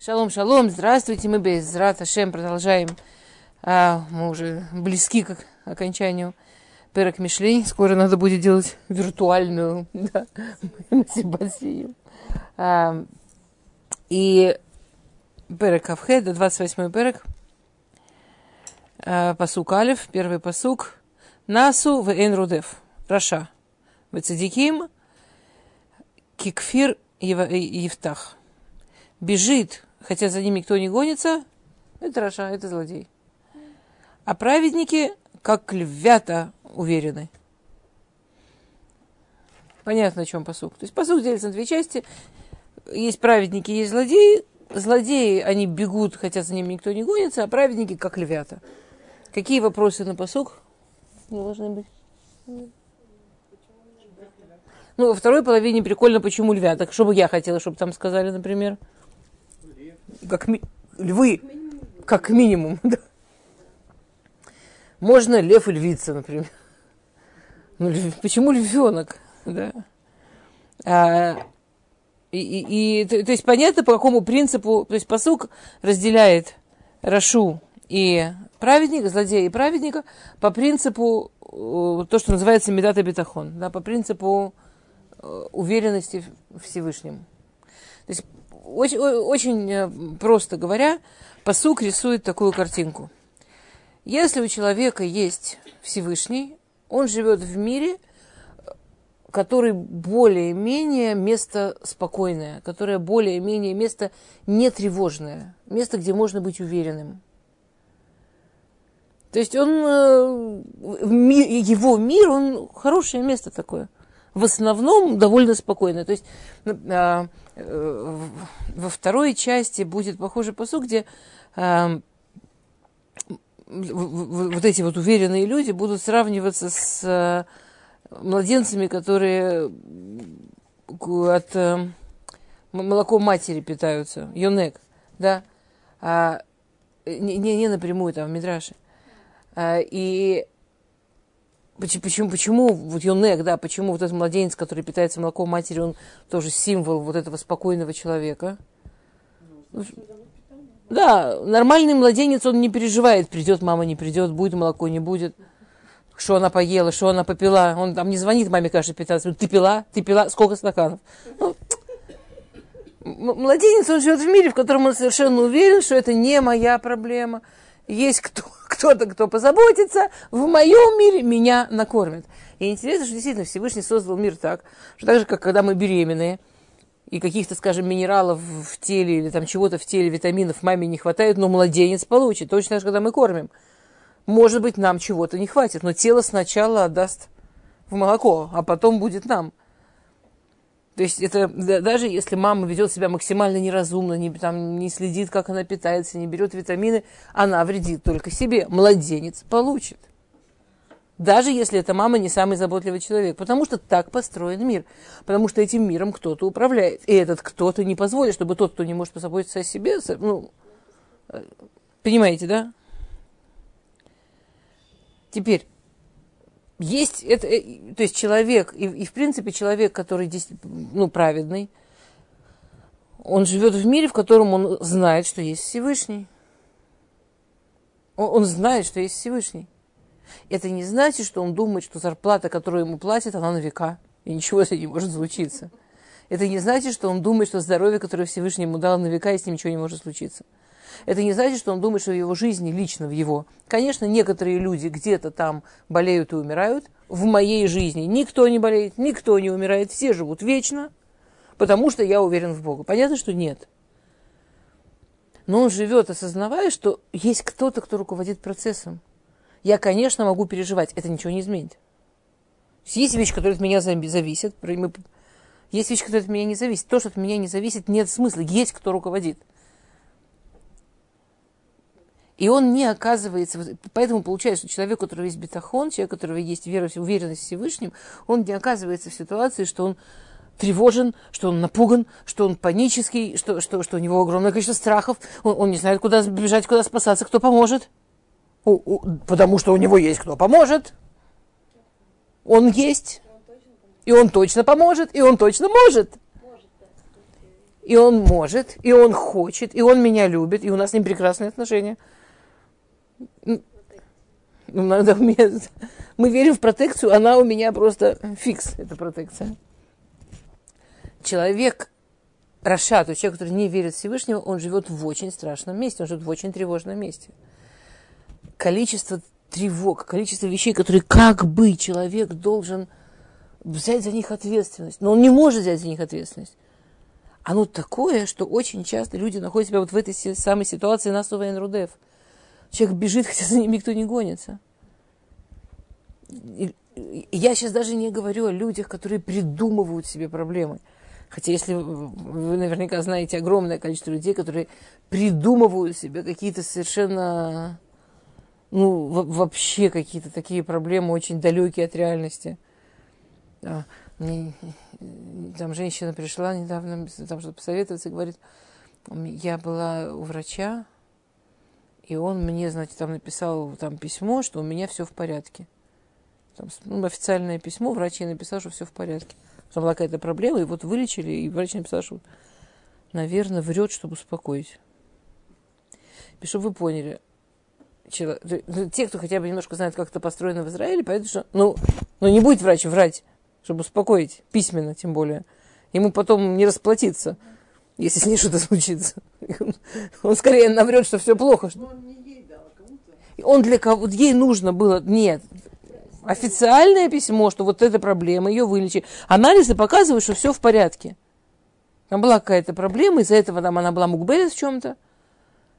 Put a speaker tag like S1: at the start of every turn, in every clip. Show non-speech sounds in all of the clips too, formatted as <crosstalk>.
S1: Шалом, шалом, здравствуйте, мы без Рата Шем продолжаем. А, мы уже близки к окончанию Перек Мишлей. Скоро надо будет делать виртуальную <laughs> да, а, И Перек Авхед, 28 Перек. А, посук Алев, первый посук. Насу в Эйн Рудев. Раша. Вецедиким. Кикфир Евтах бежит, хотя за ним никто не гонится, это Раша, это злодей. А праведники, как львята, уверены. Понятно, о чем посук. То есть посук делится на две части. Есть праведники, есть злодеи. Злодеи, они бегут, хотя за ним никто не гонится, а праведники, как львята. Какие вопросы на посук должны быть? Ну, во второй половине прикольно, почему львята. Что бы я хотела, чтобы там сказали, например? Как ми... львы, как минимум. <laughs> Да. Можно лев и львица, например. Ну, льв... почему львенок? Да. А, и, и, то, то есть понятно, по какому принципу, то есть посук разделяет Рашу и праведника, злодея и праведника по принципу э, то, что называется медата бетахон, да, по принципу э, уверенности в Всевышнем. То есть очень, очень э, просто говоря, посук рисует такую картинку. Если у человека есть Всевышний, он живет в мире, который более-менее место спокойное, которое более-менее место нетревожное, место, где можно быть уверенным. То есть он, э, его мир, он хорошее место такое. В основном довольно спокойное. То есть а, во второй части будет похожий посуд, где э, вот эти вот уверенные люди будут сравниваться с э, младенцами, которые от э, молоком матери питаются, юнек, да, а, не, не напрямую там в Мидраше. А, и Почему, почему вот Йонек, да, почему вот этот младенец, который питается молоком матери, он тоже символ вот этого спокойного человека? Да, нормальный младенец, он не переживает, придет мама, не придет, будет молоко, не будет. Что она поела, что она попила. Он там не звонит маме каждые 15 минут. Ты пила? Ты пила? Сколько стаканов? Ну, младенец, он живет в мире, в котором он совершенно уверен, что это не моя проблема есть кто, <laughs> кто-то, кто позаботится, в моем мире меня накормят. И интересно, что действительно Всевышний создал мир так, что так же, как когда мы беременные, и каких-то, скажем, минералов в теле или там чего-то в теле, витаминов маме не хватает, но младенец получит. Точно так же, когда мы кормим. Может быть, нам чего-то не хватит, но тело сначала отдаст в молоко, а потом будет нам – то есть это даже если мама ведет себя максимально неразумно, не, там, не следит, как она питается, не берет витамины, она вредит только себе. Младенец получит. Даже если эта мама не самый заботливый человек. Потому что так построен мир. Потому что этим миром кто-то управляет. И этот кто-то не позволит, чтобы тот, кто не может позаботиться о себе, ну, э, понимаете, да? Теперь, есть это, э, то есть человек, и, и в принципе человек, который ну, праведный, он живет в мире, в котором он знает, что есть Всевышний. Он, он знает, что есть Всевышний. Это не значит, что он думает, что зарплата, которую ему платят, она на века, и ничего с этим не может случиться. Это не значит, что он думает, что здоровье, которое Всевышний ему дал на века, и с ним ничего не может случиться. Это не значит, что он думает, что в его жизни, лично в его. Конечно, некоторые люди где-то там болеют и умирают. В моей жизни никто не болеет, никто не умирает, все живут вечно, потому что я уверен в Бога. Понятно, что нет. Но он живет, осознавая, что есть кто-то, кто руководит процессом. Я, конечно, могу переживать, это ничего не изменит. Есть вещи, которые от меня зависят, есть вещи, которые от меня не зависят. То, что от меня не зависит, нет смысла. Есть кто руководит. И он не оказывается, поэтому получается, что человек, у которого есть бетахон, человек, у которого есть вера, уверенность в Всевышнем, он не оказывается в ситуации, что он тревожен, что он напуган, что он панический, что, что, что у него огромное количество страхов, он, он не знает, куда бежать, куда спасаться, кто поможет. У, у, потому что у него есть кто поможет. Он есть. И он точно поможет, и он точно может. и он может, и он хочет, и он меня любит, и у нас с ним прекрасные отношения. Ну, <laughs> меня, мы верим в протекцию, она у меня просто фикс, эта протекция. Человек, Рашат, человек, который не верит в Всевышнего, он живет в очень страшном месте, он живет в очень тревожном месте. Количество тревог, количество вещей, которые как бы человек должен взять за них ответственность, но он не может взять за них ответственность. Оно такое, что очень часто люди находят себя вот в этой самой ситуации на Рудев. Человек бежит, <laughs> хотя за ним никто не гонится. И, я сейчас даже не говорю о людях, которые придумывают себе проблемы. Хотя если вы наверняка знаете огромное количество людей, которые придумывают себе какие-то совершенно, ну, вообще какие-то такие проблемы очень далекие от реальности. Да. Мне, там женщина пришла недавно, там что-то посоветоваться, говорит, я была у врача, и он мне, значит, там написал там письмо, что у меня все в порядке. Там, ну, официальное письмо, врач ей написал, что все в порядке. Там была какая-то проблема, и вот вылечили, и врач написал, что, наверное, врет, чтобы успокоить. И чтобы вы поняли, те, кто хотя бы немножко знает, как это построено в Израиле, поэтому что, ну, ну не будет врач врать, чтобы успокоить, письменно тем более. Ему потом не расплатиться, если с ней что-то случится. <laughs> Он скорее наврет, что все плохо. Он ей дал, а. Он для кого? Ей нужно было, нет, официальное письмо, что вот эта проблема, ее вылечи. Анализы показывают, что все в порядке. Там была какая-то проблема, из-за этого там она была мукбелес в чем-то.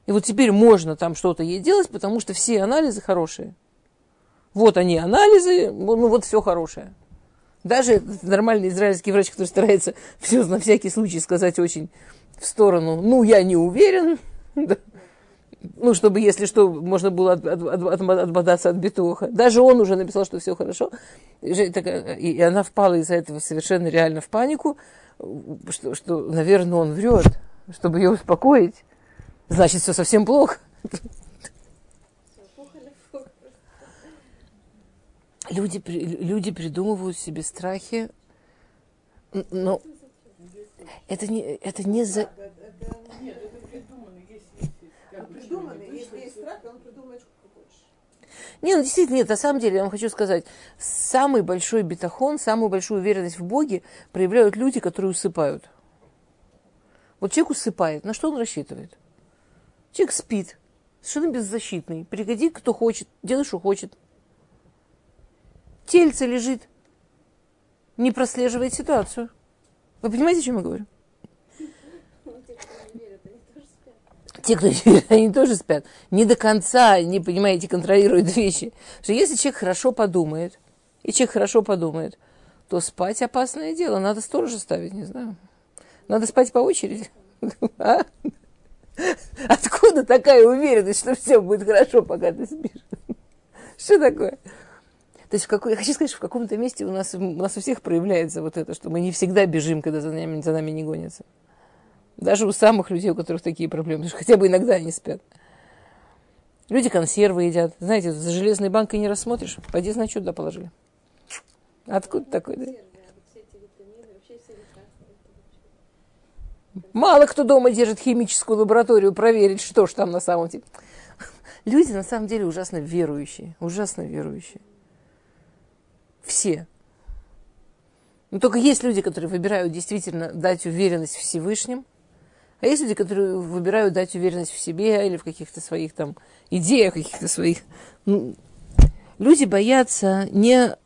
S1: И вот теперь можно там что-то ей делать, потому что все анализы хорошие. Вот они анализы, ну вот все хорошее. Даже нормальный израильский врач, который старается все на всякий случай сказать очень в сторону, ну, я не уверен, <laughs> ну, чтобы, если что, можно было от, от, от, отбодаться от битуха. Даже он уже написал, что все хорошо. И она впала из-за этого совершенно реально в панику, что, что, наверное, он врет, чтобы ее успокоить. Значит, все совсем плохо. <laughs> Люди, люди придумывают себе страхи, но это не, это не за... Нет, это придумано, есть, если есть страх, он придумает, что хочешь. Не, ну действительно, нет, на самом деле, я вам хочу сказать, самый большой бетахон, самую большую уверенность в Боге проявляют люди, которые усыпают. Вот человек усыпает, на что он рассчитывает? Человек спит, совершенно беззащитный, приходи, кто хочет, делай, что хочет. Тельце лежит, не прослеживает ситуацию. Вы понимаете, о чем я говорю? Те, кто не верит, они тоже спят. Не до конца, не понимаете, контролируют вещи. Что если человек хорошо подумает, и человек хорошо подумает, то спать опасное дело. Надо сторожа ставить, не знаю. Надо спать по очереди. А? Откуда такая уверенность, что все будет хорошо, пока ты спишь? Что такое? То есть в какой, я хочу сказать, что в каком-то месте у нас, у нас у всех проявляется вот это, что мы не всегда бежим, когда за нами, за нами не гонятся. Даже у самых людей, у которых такие проблемы, потому что хотя бы иногда они спят. Люди консервы едят. Знаете, за железной банкой не рассмотришь. Пойди, значит, туда положили. Откуда такой? Да? Мало кто дома держит химическую лабораторию проверить, что ж там на самом деле. <laughs> Люди на самом деле ужасно верующие, ужасно верующие. Все. Но только есть люди, которые выбирают действительно дать уверенность Всевышним, а есть люди, которые выбирают дать уверенность в себе или в каких-то своих там идеях, каких-то своих... Ну, люди боятся не...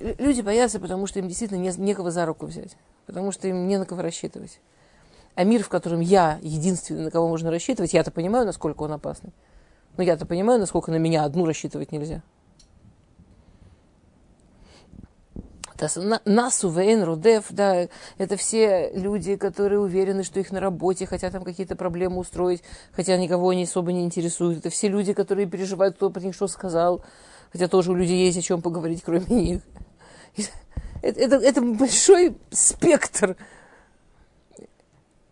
S1: Люди боятся, потому что им действительно не, некого за руку взять, потому что им не на кого рассчитывать. А мир, в котором я единственный, на кого можно рассчитывать, я-то понимаю, насколько он опасный. Но я-то понимаю, насколько на меня одну рассчитывать нельзя. Насу Вейн, Рудев, да, это все люди, которые уверены, что их на работе хотят там какие-то проблемы устроить, хотя никого они особо не интересуют. Это все люди, которые переживают, кто про них что сказал, хотя тоже у людей есть о чем поговорить, кроме <laughs> них. Это, это, это большой спектр,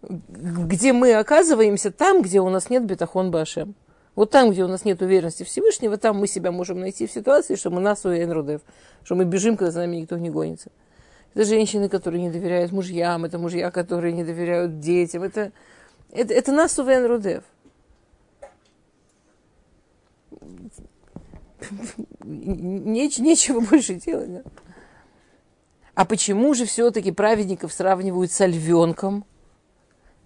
S1: где мы оказываемся там, где у нас нет бетахон башем. Вот там, где у нас нет уверенности Всевышнего, там мы себя можем найти в ситуации, что мы нас у Энрудев, что мы бежим, когда за нами никто не гонится. Это женщины, которые не доверяют мужьям, это мужья, которые не доверяют детям. Это, это, это нас Увен Рудев. Неч, нечего больше делать. Да? А почему же все-таки праведников сравнивают с львенком?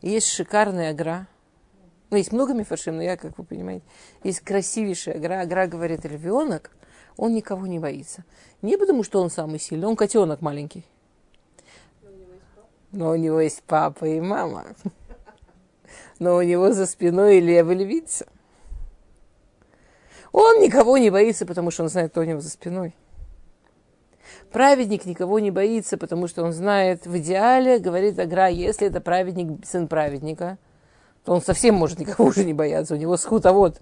S1: Есть шикарная агра. Ну, есть много мифашим, но я, как вы понимаете, есть красивейшая агра. Агра говорит, львенок, он никого не боится. Не потому, что он самый сильный, он котенок маленький. Но у него есть папа и мама. Но у него за спиной левая львица. Он никого не боится, потому что он знает, кто у него за спиной. Праведник никого не боится, потому что он знает, в идеале, говорит Агра, если это праведник, сын праведника, то он совсем может никого уже не бояться, у него схутовод.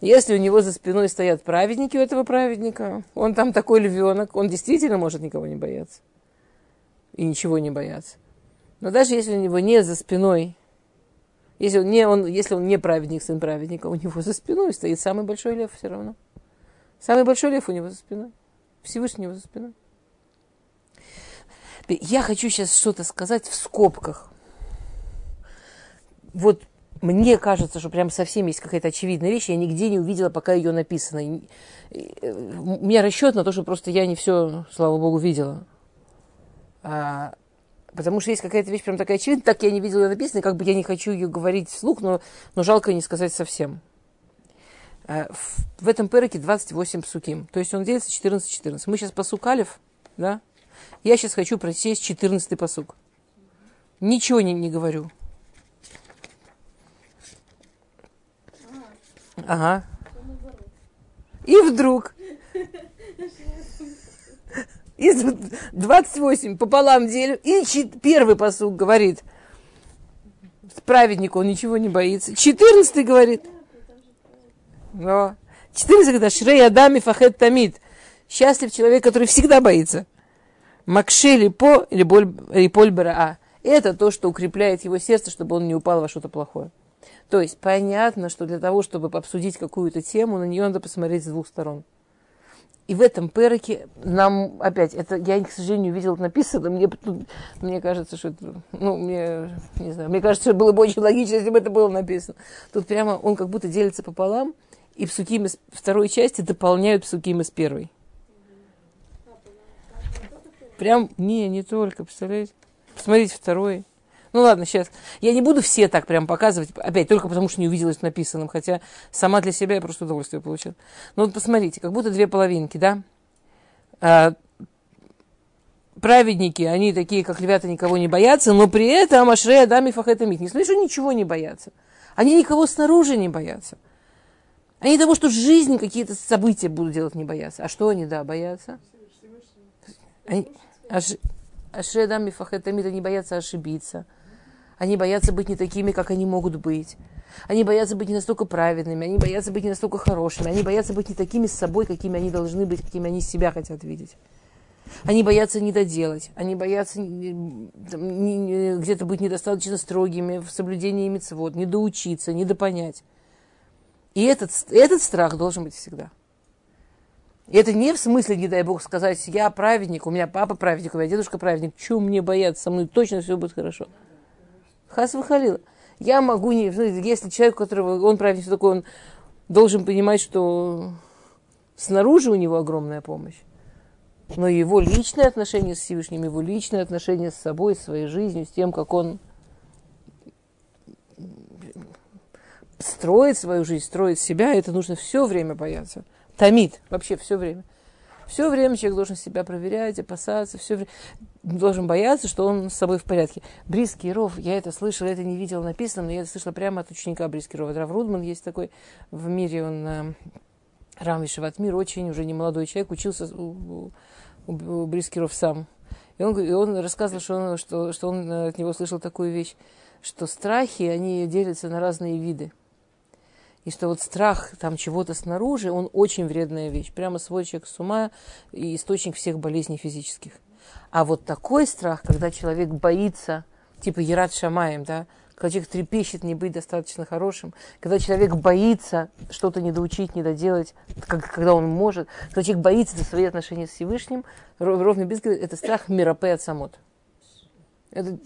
S1: Если у него за спиной стоят праведники у этого праведника, он там такой львенок, он действительно может никого не бояться и ничего не бояться. Но даже если у него не за спиной, если он не, он, если он не праведник, сын праведника, у него за спиной стоит самый большой лев все равно. Самый большой лев у него за спиной. Всевышний его за спиной. Я хочу сейчас что-то сказать в скобках. Вот мне кажется, что прям совсем есть какая-то очевидная вещь, я нигде не увидела, пока ее написано. У меня расчет на то, что просто я не все, слава богу, видела. А, потому что есть какая-то вещь прям такая очевидная, так я не видела ее написано, как бы я не хочу ее говорить вслух, но, но жалко не сказать совсем. А, в, в этом переке 28 псуким, то есть он делится 14-14. Мы сейчас посук алиф, да? Я сейчас хочу прочесть 14 посук. Ничего не, не говорю. Ага. И вдруг из 28 пополам делю. И первый посуг говорит, праведник, он ничего не боится. 14 говорит, но 14 говорит, Шрей Адами Фахет Тамид. Счастлив человек, который всегда боится. Макшели по или поль А. Это то, что укрепляет его сердце, чтобы он не упал во что-то плохое. То есть понятно, что для того, чтобы обсудить какую-то тему, на нее надо посмотреть с двух сторон. И в этом переке нам опять, это я, к сожалению, видела написано, мне, мне кажется, что это, ну, мне, не знаю, мне кажется, что было бы очень логично, если бы это было написано. Тут прямо он как будто делится пополам, и псуким из второй части дополняют псуким из первой. Прям, не, не только, представляете? Посмотрите второй. Ну ладно, сейчас. Я не буду все так прям показывать, опять, только потому что не увидела это написанным, хотя сама для себя я просто удовольствие получила. Ну вот посмотрите, как будто две половинки, да? А, праведники, они такие, как ребята, никого не боятся, но при этом Ашрея Адам и Фахетамит. Не слышу, ничего не боятся. Они никого снаружи не боятся. Они того, что жизнь какие-то события будут делать, не боятся. А что они, да, боятся? Они, аш, Ашрея Адам и Фахетамит, они боятся ошибиться. Они боятся быть не такими, как они могут быть. Они боятся быть не настолько праведными, они боятся быть не настолько хорошими, они боятся быть не такими с собой, какими они должны быть, какими они себя хотят видеть. Они боятся не доделать, они боятся где-то быть недостаточно строгими в соблюдении мецвод, не доучиться, не допонять. И этот, этот страх должен быть всегда. И это не в смысле, не дай бог, сказать, я праведник, у меня папа праведник, у меня дедушка праведник, чего мне бояться, со мной точно все будет хорошо. Хас выхалила. Я могу не... Если человек, которого он правильно такой, он должен понимать, что снаружи у него огромная помощь. Но его личное отношение с Всевышним, его личное отношение с собой, с своей жизнью, с тем, как он строит свою жизнь, строит себя, это нужно все время бояться. Томит, вообще все время. Все время человек должен себя проверять, опасаться, все время должен бояться, что он с собой в порядке. Бриский ров, я это слышала, это не видела написано, но я это слышала прямо от ученика Бриский рова. Драв Рудман есть такой в мире, он э, Рам Вишеватмир, очень уже не молодой человек, учился у, у, у Бриский ров сам. И он, и он рассказывал, что он, что, что он от него слышал такую вещь, что страхи, они делятся на разные виды. И что вот страх там чего-то снаружи, он очень вредная вещь. Прямо свой человек с ума и источник всех болезней физических. А вот такой страх, когда человек боится, типа Ярат Шамаем, да, когда человек трепещет не быть достаточно хорошим, когда человек боится что-то недоучить, недоделать, как, когда он может, когда человек боится за свои отношения с Всевышним, ровно без это страх миропе от самот. Это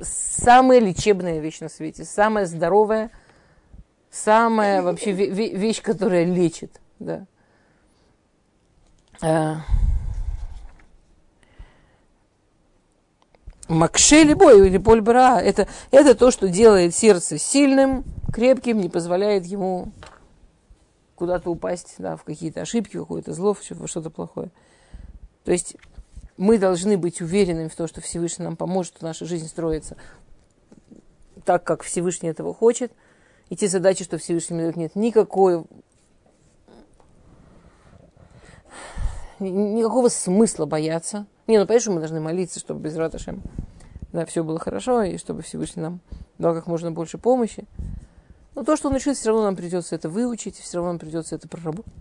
S1: самая лечебная вещь на свете, самая здоровая, самая вообще вещь, которая лечит. Да. А, Макше бой или польбра, это, это то, что делает сердце сильным, крепким, не позволяет ему куда-то упасть, да, в какие-то ошибки, какое-то зло, в что-то плохое. То есть мы должны быть уверенными в том, что Всевышний нам поможет, что наша жизнь строится так, как Всевышний этого хочет. И те задачи, что Всевышний дает, нет никакой никакого смысла бояться. Не, ну, понятно, что мы должны молиться, чтобы без Раташем да, все было хорошо, и чтобы Всевышний нам дал как можно больше помощи. Но то, что он учит, все равно нам придется это выучить, все равно нам придется это проработать.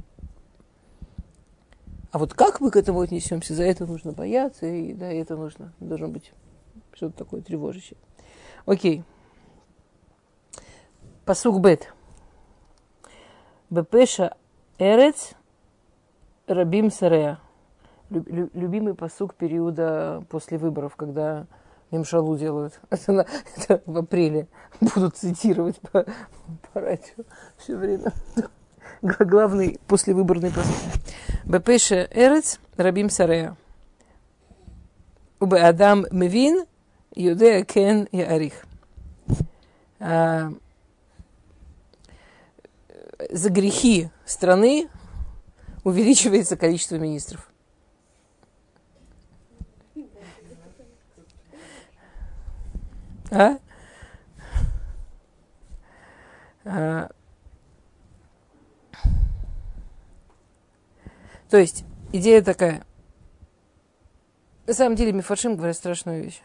S1: А вот как мы к этому отнесемся, за это нужно бояться, и да, это нужно, должно быть что-то такое тревожащее. Окей. Посук бет. Бепеша эрец Рабим Сарея. Любимый посук периода после выборов, когда Мимшалу делают. <laughs> Это, на, это в апреле <laughs> будут цитировать по, по радио все время. <laughs> Главный послевыборный посук. Бепеше Эрец Рабим Сарея. Убе Адам Мевин Юдея Кен и Арих. За грехи страны увеличивается количество министров. А? а? То есть, идея такая. На самом деле, Мифаршим говорит страшную вещь.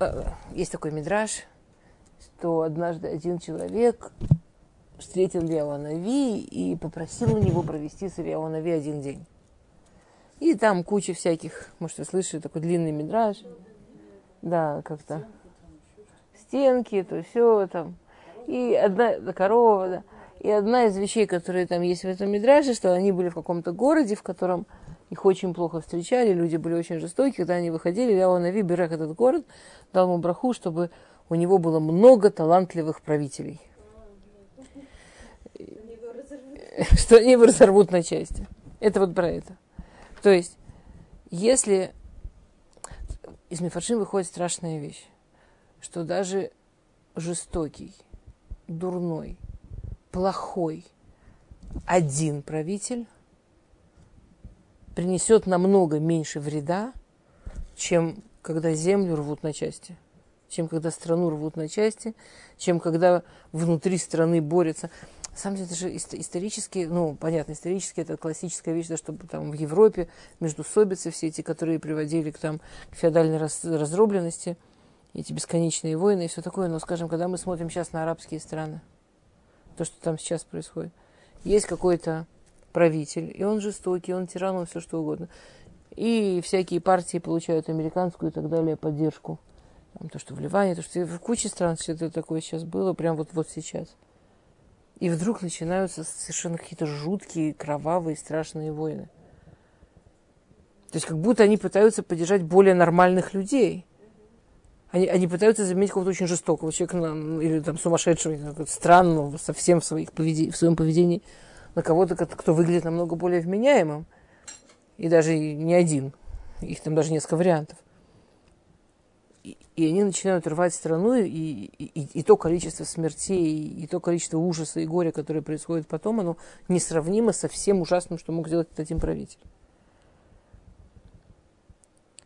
S1: А, есть такой мидраж, что однажды один человек встретил Леонави и попросил у него провести с Леонави один день. И там куча всяких, может, вы слышали, такой длинный мидраж. Да, как-то. Стенки, то все там. И одна да, корова, да. И одна из вещей, которые там есть в этом мидраже, что они были в каком-то городе, в котором их очень плохо встречали, люди были очень жестокие. Когда они выходили, Ляонави, Берег этот город, дал ему браху, чтобы у него было много талантливых правителей. Что они его разорвут на части. Это вот про это. То есть, если из Мифаршим выходит страшная вещь, что даже жестокий, дурной, плохой один правитель принесет намного меньше вреда, чем когда землю рвут на части, чем когда страну рвут на части, чем когда внутри страны борются. На самом деле, это же исторически, ну, понятно, исторически это классическая вещь, да, чтобы там в Европе между собицы все эти, которые приводили к, там, к феодальной раз, раздробленности, эти бесконечные войны и все такое. Но, скажем, когда мы смотрим сейчас на арабские страны, то, что там сейчас происходит, есть какой-то правитель, и он жестокий, он тиран, он все что угодно. И всякие партии получают американскую и так далее поддержку. То, что в Ливане, то, что в куче стран все это такое сейчас было, прям вот, вот сейчас. И вдруг начинаются совершенно какие-то жуткие, кровавые, страшные войны. То есть как будто они пытаются поддержать более нормальных людей. Они, они пытаются заменить какого-то очень жестокого человека на, или там сумасшедшего, странного совсем в, своих поведении, в своем поведении на кого-то, кто выглядит намного более вменяемым. И даже не один. Их там даже несколько вариантов и они начинают рвать страну, и, и, и, то количество смертей, и то количество ужаса и горя, которое происходит потом, оно несравнимо со всем ужасным, что мог сделать этот один правитель.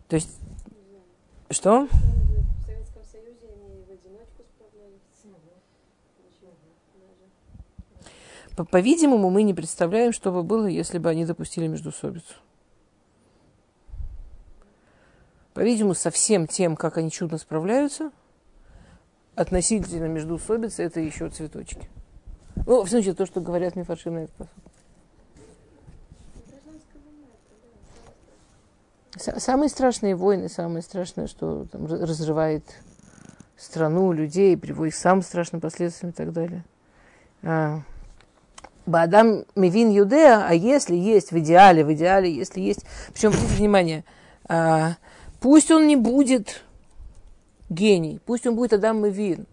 S1: То есть, что? По-видимому, мы не представляем, что бы было, если бы они допустили междусобицу. По-видимому, со всем тем, как они чудно справляются, относительно междуусобицы, это еще цветочки. Ну, в случае то, что говорят Мифарши на этот. Самые страшные войны, самое страшное, что там, разрывает страну, людей, приводит к самым страшным последствиям и так далее. А, Бадам Мивин Юдея, а если есть в идеале, в идеале, если есть... Причем, обратите внимание, а, пусть он не будет гений, пусть он будет Адам Мивин.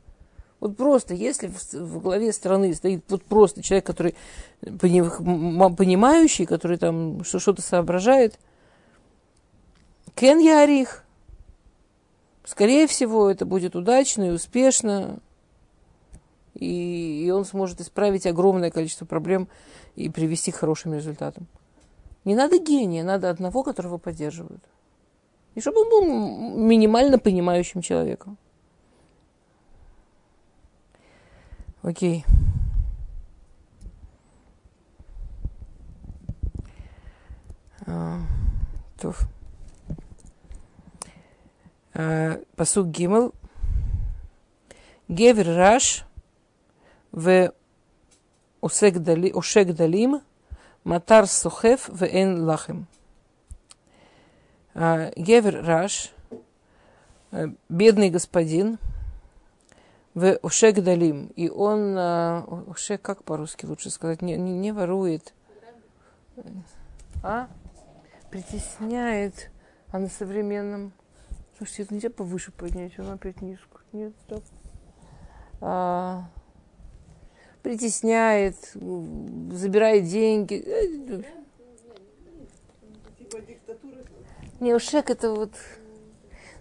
S1: Вот просто, если в, в главе страны стоит вот просто человек, который понимающий, который там что-то соображает, Кен Ярих, скорее всего, это будет удачно и успешно, и, и он сможет исправить огромное количество проблем и привести к хорошим результатам. Не надо гения, надо одного, которого поддерживают. И чтобы он был минимально понимающим человеком. Окей. А, туф. А, посук Гимл. Гевер Раш в Усек Далим Матар Сухев в Эн Лахем. Гевер Раш, бедный господин, в Ушек Далим. И он, Ушек, как по-русски лучше сказать, не, не, не ворует, а притесняет, а на современном... Слушайте, это нельзя повыше поднять, он опять низко. Нет, стоп. А, притесняет, забирает деньги. Не, ушек это вот...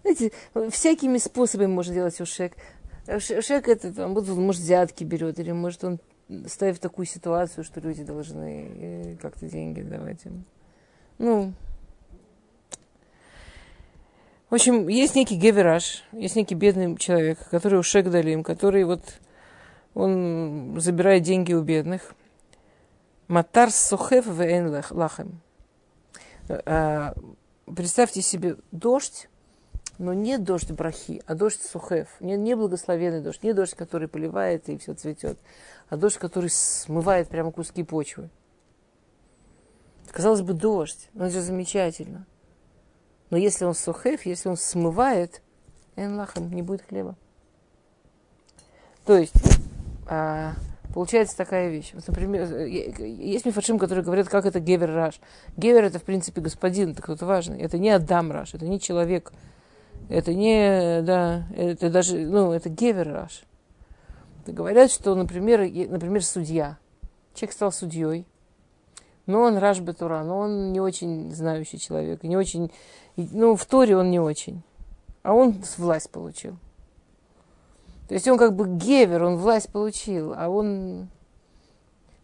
S1: Знаете, всякими способами можно делать ушек. Ушек это, там, вот может, взятки берет, или может он ставит в такую ситуацию, что люди должны э, как-то деньги давать им. Ну, в общем, есть некий гевераж, есть некий бедный человек, который ушек далим, который вот он забирает деньги у бедных. Матар сухев вен лахем. Представьте себе дождь, но не дождь брахи, а дождь сухев. Не, не благословенный дождь, не дождь, который поливает и все цветет, а дождь, который смывает прямо куски почвы. Казалось бы, дождь, но это же замечательно. Но если он сухев, если он смывает, эн лахем, не будет хлеба. То есть, а, получается такая вещь. Вот, например, есть мифашим, которые говорят, как это гевер раш. Гевер это, в принципе, господин, это кто-то важный. Это не Адам раш, это не человек. Это не, да, это даже, ну, это гевер раш. Говорят, что, например, например, судья. Человек стал судьей, но он раш бетура, но он не очень знающий человек, не очень, ну, в Торе он не очень. А он власть получил. То есть он как бы гевер, он власть получил, а он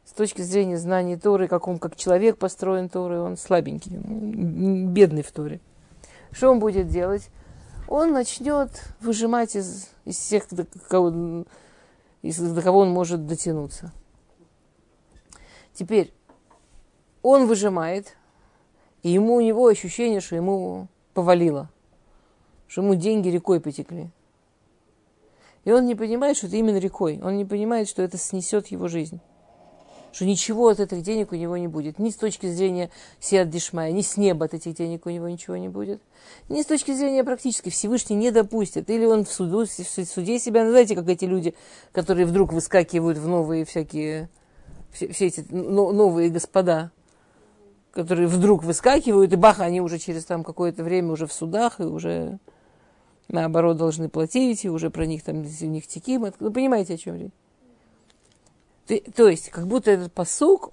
S1: с точки зрения знаний Торы, как он как человек построен Торы, он слабенький, бедный в Торе. Что он будет делать? Он начнет выжимать из, из всех, до кого, из, до кого он может дотянуться. Теперь он выжимает, и ему у него ощущение, что ему повалило, что ему деньги рекой потекли. И он не понимает, что это именно рекой. Он не понимает, что это снесет его жизнь. Что ничего от этих денег у него не будет. Ни с точки зрения Сиат Дишмая, ни с неба от этих денег у него ничего не будет. Ни с точки зрения практически Всевышний не допустит. Или он в, суду, в суде себя, ну, знаете, как эти люди, которые вдруг выскакивают в новые всякие, все, все эти новые господа, которые вдруг выскакивают, и бах, они уже через там какое-то время уже в судах, и уже наоборот, должны платить, и уже про них там, у них теким. Вы понимаете, о чем речь? Ты, то есть, как будто этот посук,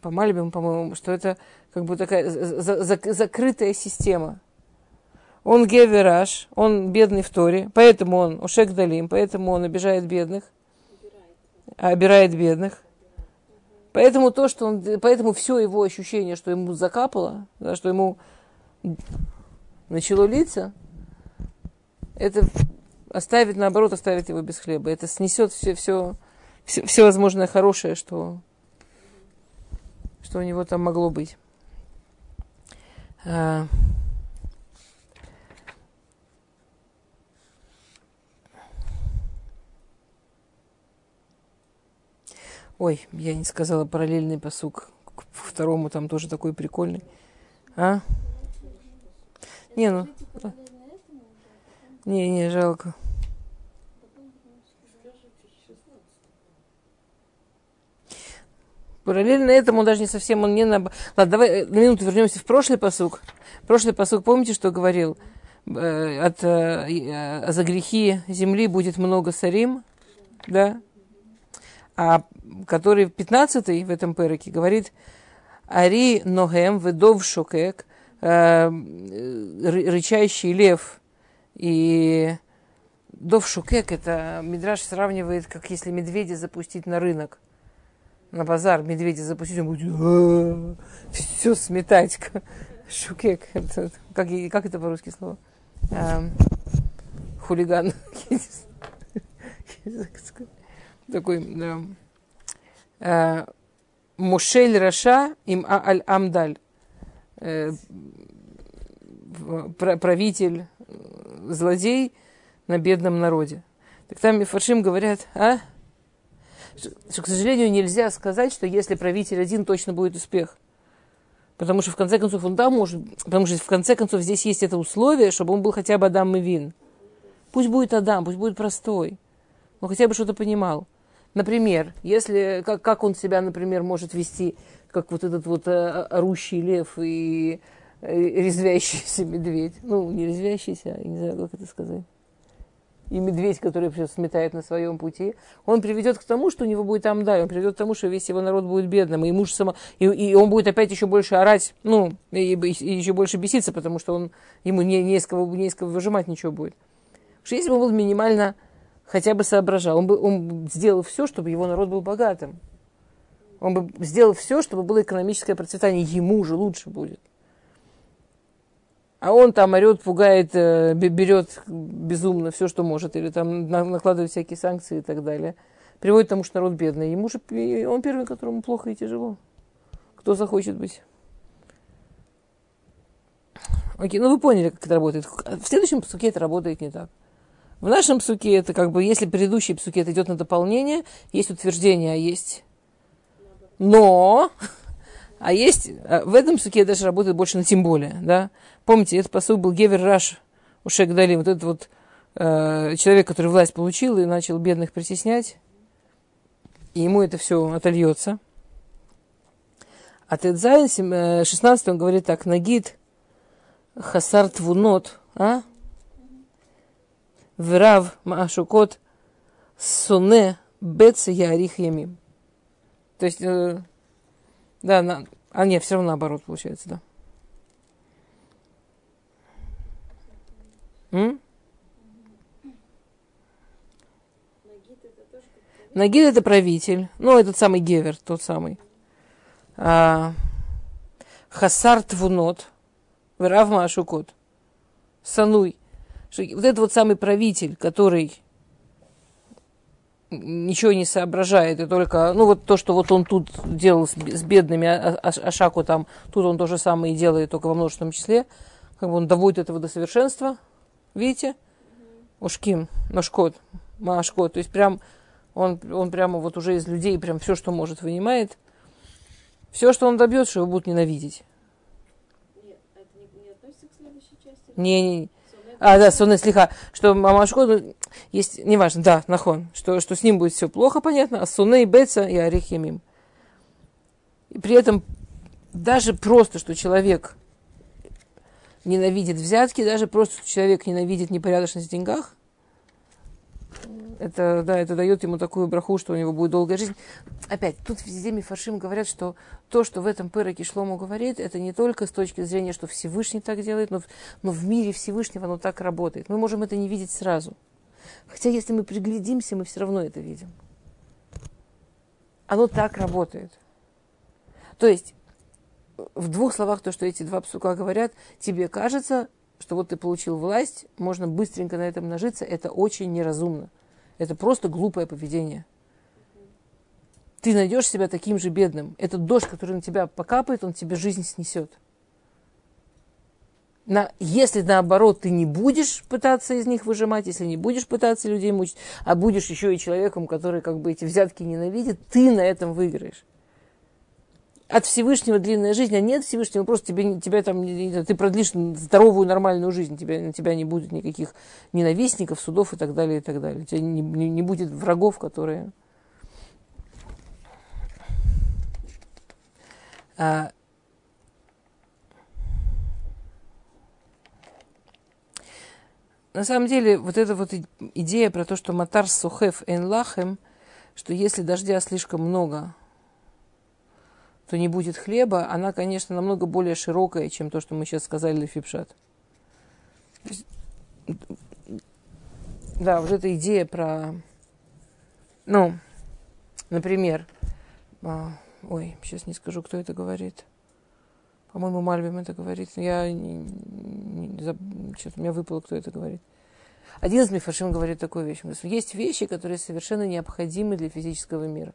S1: по Мальбиму, по-моему, что это как бы такая за, за, закрытая система. Он гевераш, он бедный в Торе, поэтому он ушек далим, поэтому он обижает бедных, а обирает бедных. Поэтому то, что он, поэтому все его ощущение, что ему закапало, да, что ему начало литься, это оставит, наоборот, оставит его без хлеба. Это снесет все, все, все, все возможное хорошее, что, что у него там могло быть. А... Ой, я не сказала параллельный посук к второму, там тоже такой прикольный. А? Не, ну. Не, не, жалко. Параллельно этому даже не совсем он не на... Ладно, давай э, на минуту вернемся в прошлый посук. Прошлый посук, помните, что говорил? Э, от, э, за грехи земли будет много сарим, да? А который 15 в этом переке говорит Ари Ногем Ведов Шокек, рычащий лев и Дов Шукек, это Мидраш сравнивает, как если медведя запустить на рынок на базар медведя запустить, он будет все сметать. <laughs> Шукек. Это, как, как это по-русски слово? А, хулиган. <laughs> Такой, да. А, Мушель Раша им Аль Амдаль. Э, правитель, злодей на бедном народе. Так там Мифаршим говорят, а? что, к сожалению, нельзя сказать, что если правитель один, точно будет успех. Потому что, в конце концов, он да может... Потому что, в конце концов, здесь есть это условие, чтобы он был хотя бы Адам и Вин. Пусть будет Адам, пусть будет простой. Но хотя бы что-то понимал. Например, если... Как, как он себя, например, может вести, как вот этот вот а, орущий лев и э, резвящийся медведь. Ну, не резвящийся, я не знаю, как это сказать и медведь, который все сметает на своем пути, он приведет к тому, что у него будет амдай, он приведет к тому, что весь его народ будет бедным, и муж само, и, и он будет опять еще больше орать, ну, и, и еще больше беситься, потому что он, ему не, не, из кого, не из кого выжимать ничего будет. Потому что если бы он был минимально хотя бы соображал, он бы он сделал все, чтобы его народ был богатым. Он бы сделал все, чтобы было экономическое процветание, ему же лучше будет а он там орет, пугает, э, берет безумно все, что может, или там накладывает всякие санкции и так далее, приводит к тому, что народ бедный. Ему же он первый, которому плохо и тяжело. Кто захочет быть? Окей, ну вы поняли, как это работает. В следующем псуке это работает не так. В нашем псуке это как бы, если предыдущий псуке идет на дополнение, есть утверждение, а есть но, <laughs> а есть, а в этом псуке даже работает больше на тем более, да. Помните, этот посыл был Гевер Раш у Шекдали, вот этот вот э, человек, который власть получил и начал бедных притеснять, и ему это все отольется. А Тедзайн, 16 он говорит так, Нагид Хасар Твунот, а? Врав Маашукот Соне Бец Ярих Ямим. То есть, э, да, на, а нет, все равно наоборот получается, да. М? Нагид это правитель. Ну, этот самый Гевер, тот самый. А, Хасар Твунот. Вравма Ашукот. Сануй. Вот этот вот самый правитель, который ничего не соображает, и только, ну вот то, что вот он тут делал с, с бедными, а, а, Ашаку там, тут он то же самое и делает, только во множественном числе, как бы он доводит этого до совершенства, Видите? Ушким, Машкот, Машкот. То есть прям он, он прямо вот уже из людей прям все, что может, вынимает. Все, что он добьется, его будут ненавидеть. Нет, это не, не относится к следующей части? Не, не. А, да, сонный слиха, что Мамашко, ну, есть, неважно, да, нахон, что, что с ним будет все плохо, понятно, а Суне и Беца и Арихимим. И при этом даже просто, что человек ненавидит взятки, даже просто человек ненавидит непорядочность в деньгах, это, да, это дает ему такую браху, что у него будет долгая жизнь. Опять, тут везде Мифашим говорят, что то, что в этом Пыроке Шлому говорит, это не только с точки зрения, что Всевышний так делает, но, но в мире Всевышнего оно так работает. Мы можем это не видеть сразу. Хотя, если мы приглядимся, мы все равно это видим. Оно так работает. То есть, в двух словах то, что эти два псука говорят, тебе кажется, что вот ты получил власть, можно быстренько на этом нажиться, это очень неразумно. Это просто глупое поведение. Ты найдешь себя таким же бедным. Этот дождь, который на тебя покапает, он тебе жизнь снесет. На, если наоборот ты не будешь пытаться из них выжимать, если не будешь пытаться людей мучить, а будешь еще и человеком, который как бы эти взятки ненавидит, ты на этом выиграешь. От Всевышнего длинная жизнь, а нет Всевышнего, просто тебе, тебя там, ты продлишь здоровую, нормальную жизнь, тебя, на тебя не будет никаких ненавистников, судов и так далее, и так далее. У тебя не, не, не будет врагов, которые... А, на самом деле, вот эта вот идея про то, что матар сухев эн лахем, что если дождя слишком много, то не будет хлеба, она, конечно, намного более широкая, чем то, что мы сейчас сказали Лефипшат. Да, вот эта идея про, ну, например, а, ой, сейчас не скажу, кто это говорит. По-моему, Мальбим это говорит. Я не, не, что-то у меня выпало, кто это говорит. Один из мифашим говорит такую вещь. Есть вещи, которые совершенно необходимы для физического мира.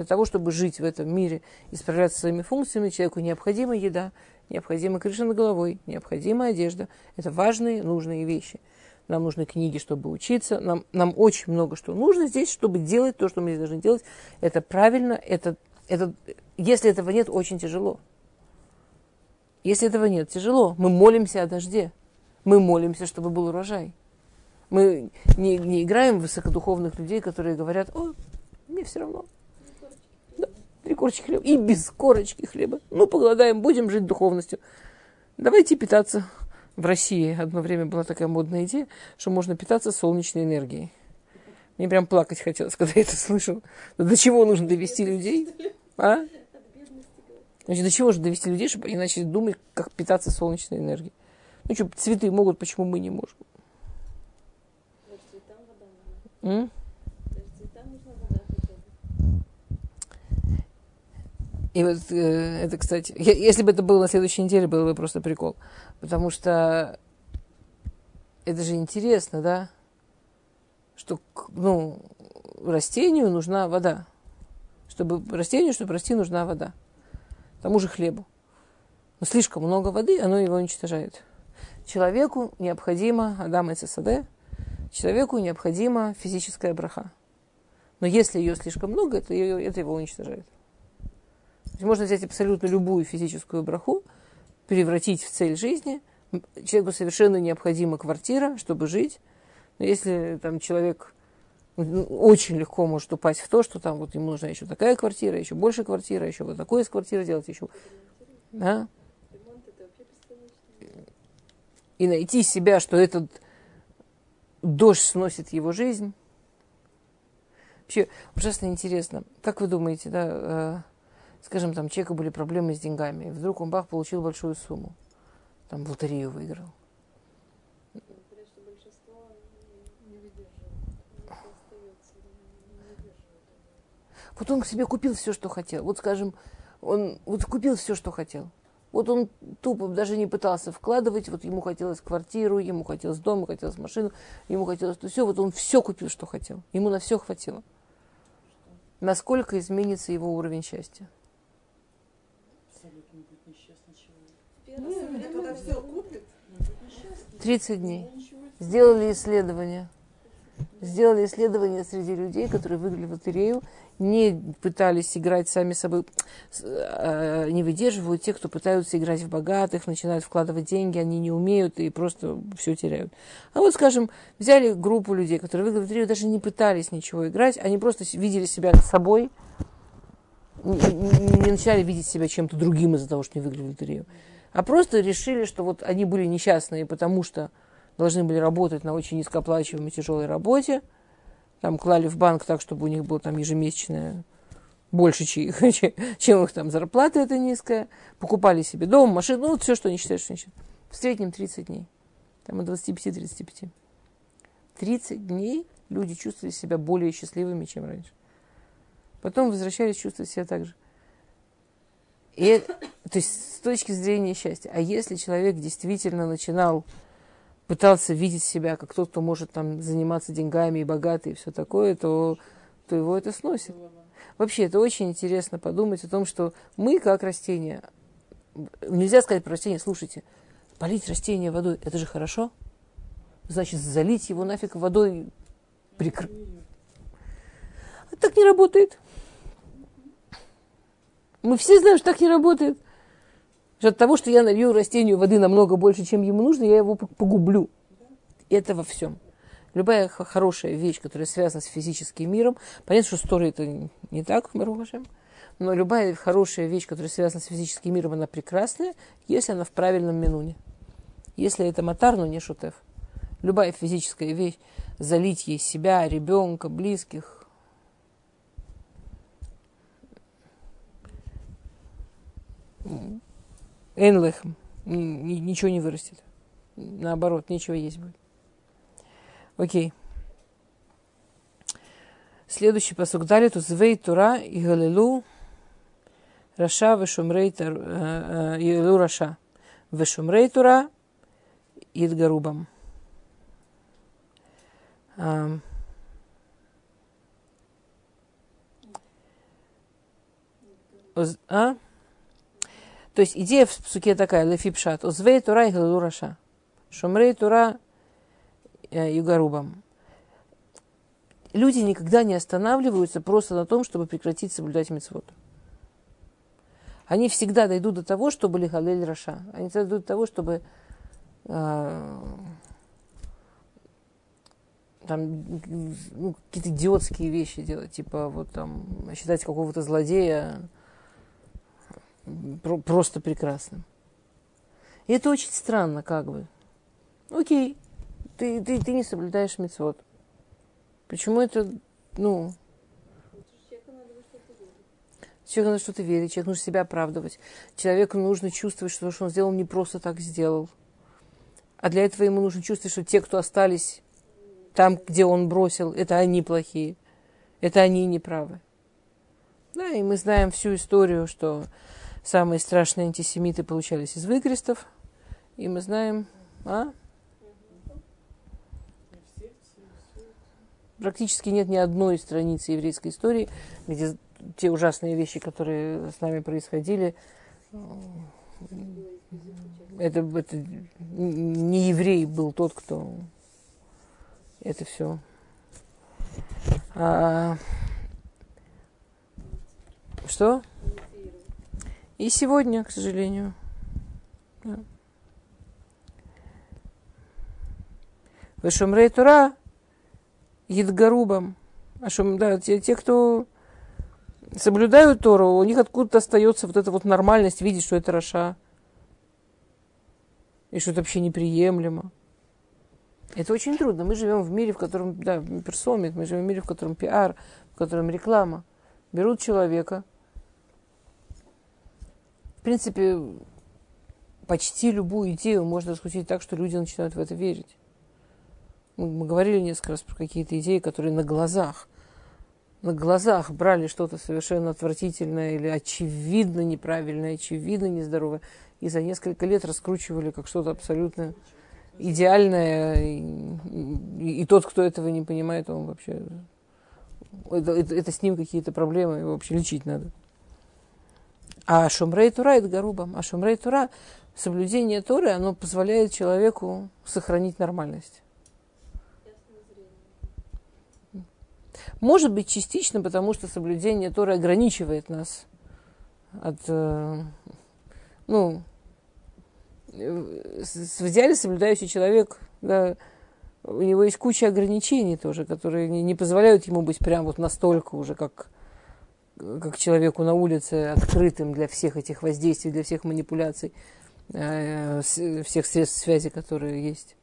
S1: Для того, чтобы жить в этом мире и справляться со своими функциями, человеку необходима еда, необходима крыша над головой, необходима одежда. Это важные, нужные вещи. Нам нужны книги, чтобы учиться. Нам, нам очень много что нужно здесь, чтобы делать то, что мы здесь должны делать. Это правильно. Это, это, если этого нет, очень тяжело. Если этого нет, тяжело. Мы молимся о дожде. Мы молимся, чтобы был урожай. Мы не, не играем в высокодуховных людей, которые говорят, о, мне все равно, Три корочки хлеба. И без корочки хлеба. Ну, поголодаем, будем жить духовностью. Давайте питаться. В России одно время была такая модная идея, что можно питаться солнечной энергией. Мне прям плакать хотелось, <laughs> когда я это слышал. До чего нужно довести людей? А? Значит, до чего же довести людей, чтобы они начали думать, как питаться солнечной энергией? Ну что, цветы могут, почему мы не можем? М? И вот э, это, кстати, если бы это было на следующей неделе, было бы просто прикол. Потому что это же интересно, да? Что, ну, растению нужна вода. Чтобы растению, чтобы расти, нужна вода. Тому же хлебу. Но слишком много воды, оно его уничтожает. Человеку необходимо, Адам и Сасаде, человеку необходима физическая браха. Но если ее слишком много, это, это его уничтожает есть можно взять абсолютно любую физическую браху, превратить в цель жизни. Человеку совершенно необходима квартира, чтобы жить. Но если там человек ну, очень легко может упасть в то, что там вот ему нужна еще такая квартира, еще больше квартира, еще вот такое из квартиры делать, еще... Да? И найти себя, что этот дождь сносит его жизнь. Вообще ужасно интересно. Как вы думаете, да, э, скажем, там, человека были проблемы с деньгами, и вдруг он, бах, получил большую сумму, там, в лотерею выиграл. Вот он к себе купил все, что хотел. Вот, скажем, он вот купил все, что хотел. Вот он тупо даже не пытался вкладывать, вот ему хотелось квартиру, ему хотелось дом, ему хотелось машину, ему хотелось то все, вот он все купил, что хотел. Ему на все хватило. Насколько изменится его уровень счастья? 30 дней. Сделали исследование. Сделали исследование среди людей, которые выиграли в лотерею, не пытались играть сами собой, э, не выдерживают те, кто пытаются играть в богатых, начинают вкладывать деньги, они не умеют и просто все теряют. А вот, скажем, взяли группу людей, которые выиграли в лотерею, даже не пытались ничего играть, они просто видели себя собой, не, не начали видеть себя чем-то другим из-за того, что не выиграли в лотерею а просто решили, что вот они были несчастные, потому что должны были работать на очень низкооплачиваемой тяжелой работе, там клали в банк так, чтобы у них было там ежемесячное больше, <laughs> чем, их там зарплата это низкая, покупали себе дом, машину, ну, вот все, что они считают, что они считают. В среднем 30 дней, там от 25-35. 30 дней люди чувствовали себя более счастливыми, чем раньше. Потом возвращались чувствовать себя так же. И, то есть с точки зрения счастья. А если человек действительно начинал, пытался видеть себя как тот, кто может там заниматься деньгами и богатый и все такое, то, то его это сносит. Вообще, это очень интересно подумать о том, что мы, как растения, нельзя сказать про растение, слушайте, полить растение водой, это же хорошо. Значит, залить его нафиг водой прикрыть. Так не работает. Мы все знаем, что так не работает. Что от того, что я налью растению воды намного больше, чем ему нужно, я его погублю. Это во всем. Любая хорошая вещь, которая связана с физическим миром, понятно, что история это не так, Барухашем, но любая хорошая вещь, которая связана с физическим миром, она прекрасная, если она в правильном минуне. Если это матар, но не шутев. Любая физическая вещь, залить ей себя, ребенка, близких. Энлехм. Ничего не вырастет. Наоборот, нечего есть будет. Окей. Следующий посук далее. Тузвей Тура и Галилу Раша вешумрей э, э, Галилу Раша. Вешумрей Тура Идгарубам. А, а? То есть идея в суке такая, лефипшат. Узвей тура и галураша. Шумрей тура э, югарубам. Люди никогда не останавливаются просто на том, чтобы прекратить соблюдать мецвод. Они всегда дойдут до того, чтобы лихалель раша. Они дойдут до того, чтобы э, там ну, какие-то идиотские вещи делать, типа вот там считать какого-то злодея просто прекрасным. И это очень странно, как бы. Окей, ты, ты, ты не соблюдаешь мецвод. Почему это, ну... Человеку надо что-то верить, человеку нужно себя оправдывать. Человеку нужно чувствовать, что то, что он сделал, не просто так сделал. А для этого ему нужно чувствовать, что те, кто остались там, где он бросил, это они плохие. Это они неправы. Да, и мы знаем всю историю, что самые страшные антисемиты получались из выкрестов. И мы знаем, а? Практически нет ни одной страницы еврейской истории, где те ужасные вещи, которые с нами происходили, это, это не еврей был тот, кто это все. А, что? И сегодня, к сожалению. Да. Вышумрей Тура Едгарубам. А шум, да, те, те, кто соблюдают Тору, у них откуда-то остается вот эта вот нормальность видеть, что это Раша. И что это вообще неприемлемо. Это очень трудно. Мы живем в мире, в котором, да, персомит, мы живем в мире, в котором пиар, в котором реклама. Берут человека. В принципе, почти любую идею можно раскрутить так, что люди начинают в это верить. Мы, мы говорили несколько раз про какие-то идеи, которые на глазах, на глазах брали что-то совершенно отвратительное или очевидно неправильное, очевидно нездоровое, и за несколько лет раскручивали как что-то абсолютно идеальное, и, и, тот, кто этого не понимает, он вообще... Это, это, это с ним какие-то проблемы, его вообще лечить надо. А Шумрей Тура это Гарубам. А Шумрей Тура, соблюдение Торы, оно позволяет человеку сохранить нормальность. Может быть, частично, потому что соблюдение Торы ограничивает нас от, э, ну, в идеале соблюдающий человек, да, у него есть куча ограничений тоже, которые не, не позволяют ему быть прям вот настолько уже, как, как человеку на улице, открытым для всех этих воздействий, для всех манипуляций, э, всех средств связи, которые есть.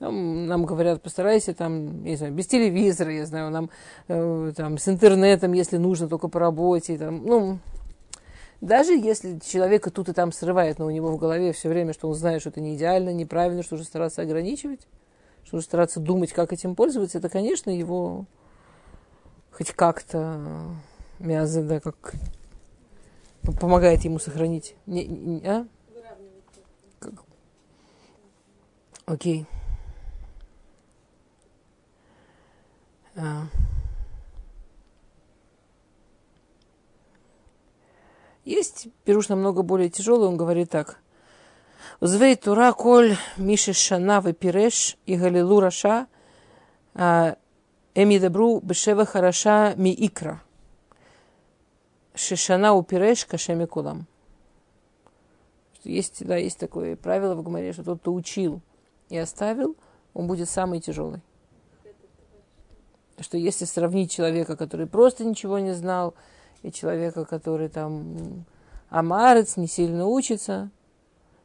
S1: Нам, нам говорят, постарайся там, не знаю, без телевизора, я знаю, нам э, там с интернетом, если нужно, только по работе, там, ну, даже если человека тут и там срывает, но у него в голове все время, что он знает, что это не идеально, неправильно, что нужно стараться ограничивать, что нужно стараться думать, как этим пользоваться, это, конечно, его хоть как-то мязы, да, как помогает ему сохранить. Не, не, а? Как? Окей. А. Есть пируш намного более тяжелый, он говорит так. Узвей тура коль миши шана пиреш и галилу раша эми добру бешева хараша ми икра. Шишана упиреш кашеми кулам. Есть, да, есть такое правило в Гумаре, что тот, кто учил и оставил, он будет самый тяжелый. Что если сравнить человека, который просто ничего не знал, и человека, который там амарец, не сильно учится,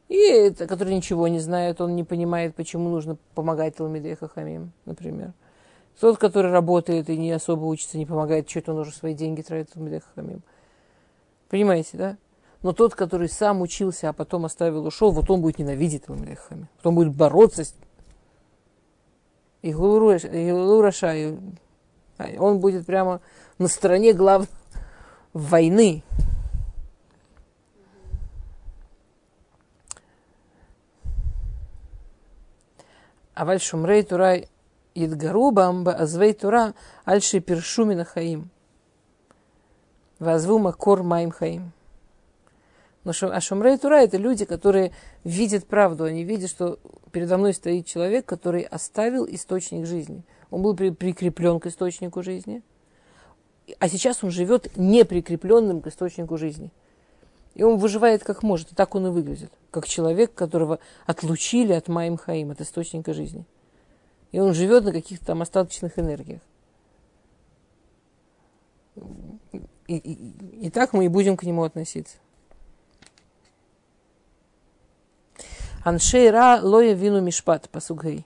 S1: и это, который ничего не знает, он не понимает, почему нужно помогать Талмидей Хахамим, например. Тот, который работает и не особо учится, не помогает, что-то он уже свои деньги тратит Талмидей Хахамим. Понимаете, да? Но тот, который сам учился, а потом оставил, ушел, вот он будет ненавидеть Мамлехами. Вот он будет бороться с... И Гулураша, и... он будет прямо на стороне главной войны. А вальшумрей турай идгарубам азвей тура альши першумина хаим. Возву макор маим хаим. Но а шумрей тура это люди, которые видят правду. Они видят, что передо мной стоит человек, который оставил источник жизни. Он был при, прикреплен к источнику жизни. А сейчас он живет неприкрепленным к источнику жизни. И он выживает как может. И так он и выглядит. Как человек, которого отлучили от Маим от источника жизни. И он живет на каких-то там остаточных энергиях и, и, так мы и будем к нему относиться. Аншейра лоя вину мишпат, посуг гри.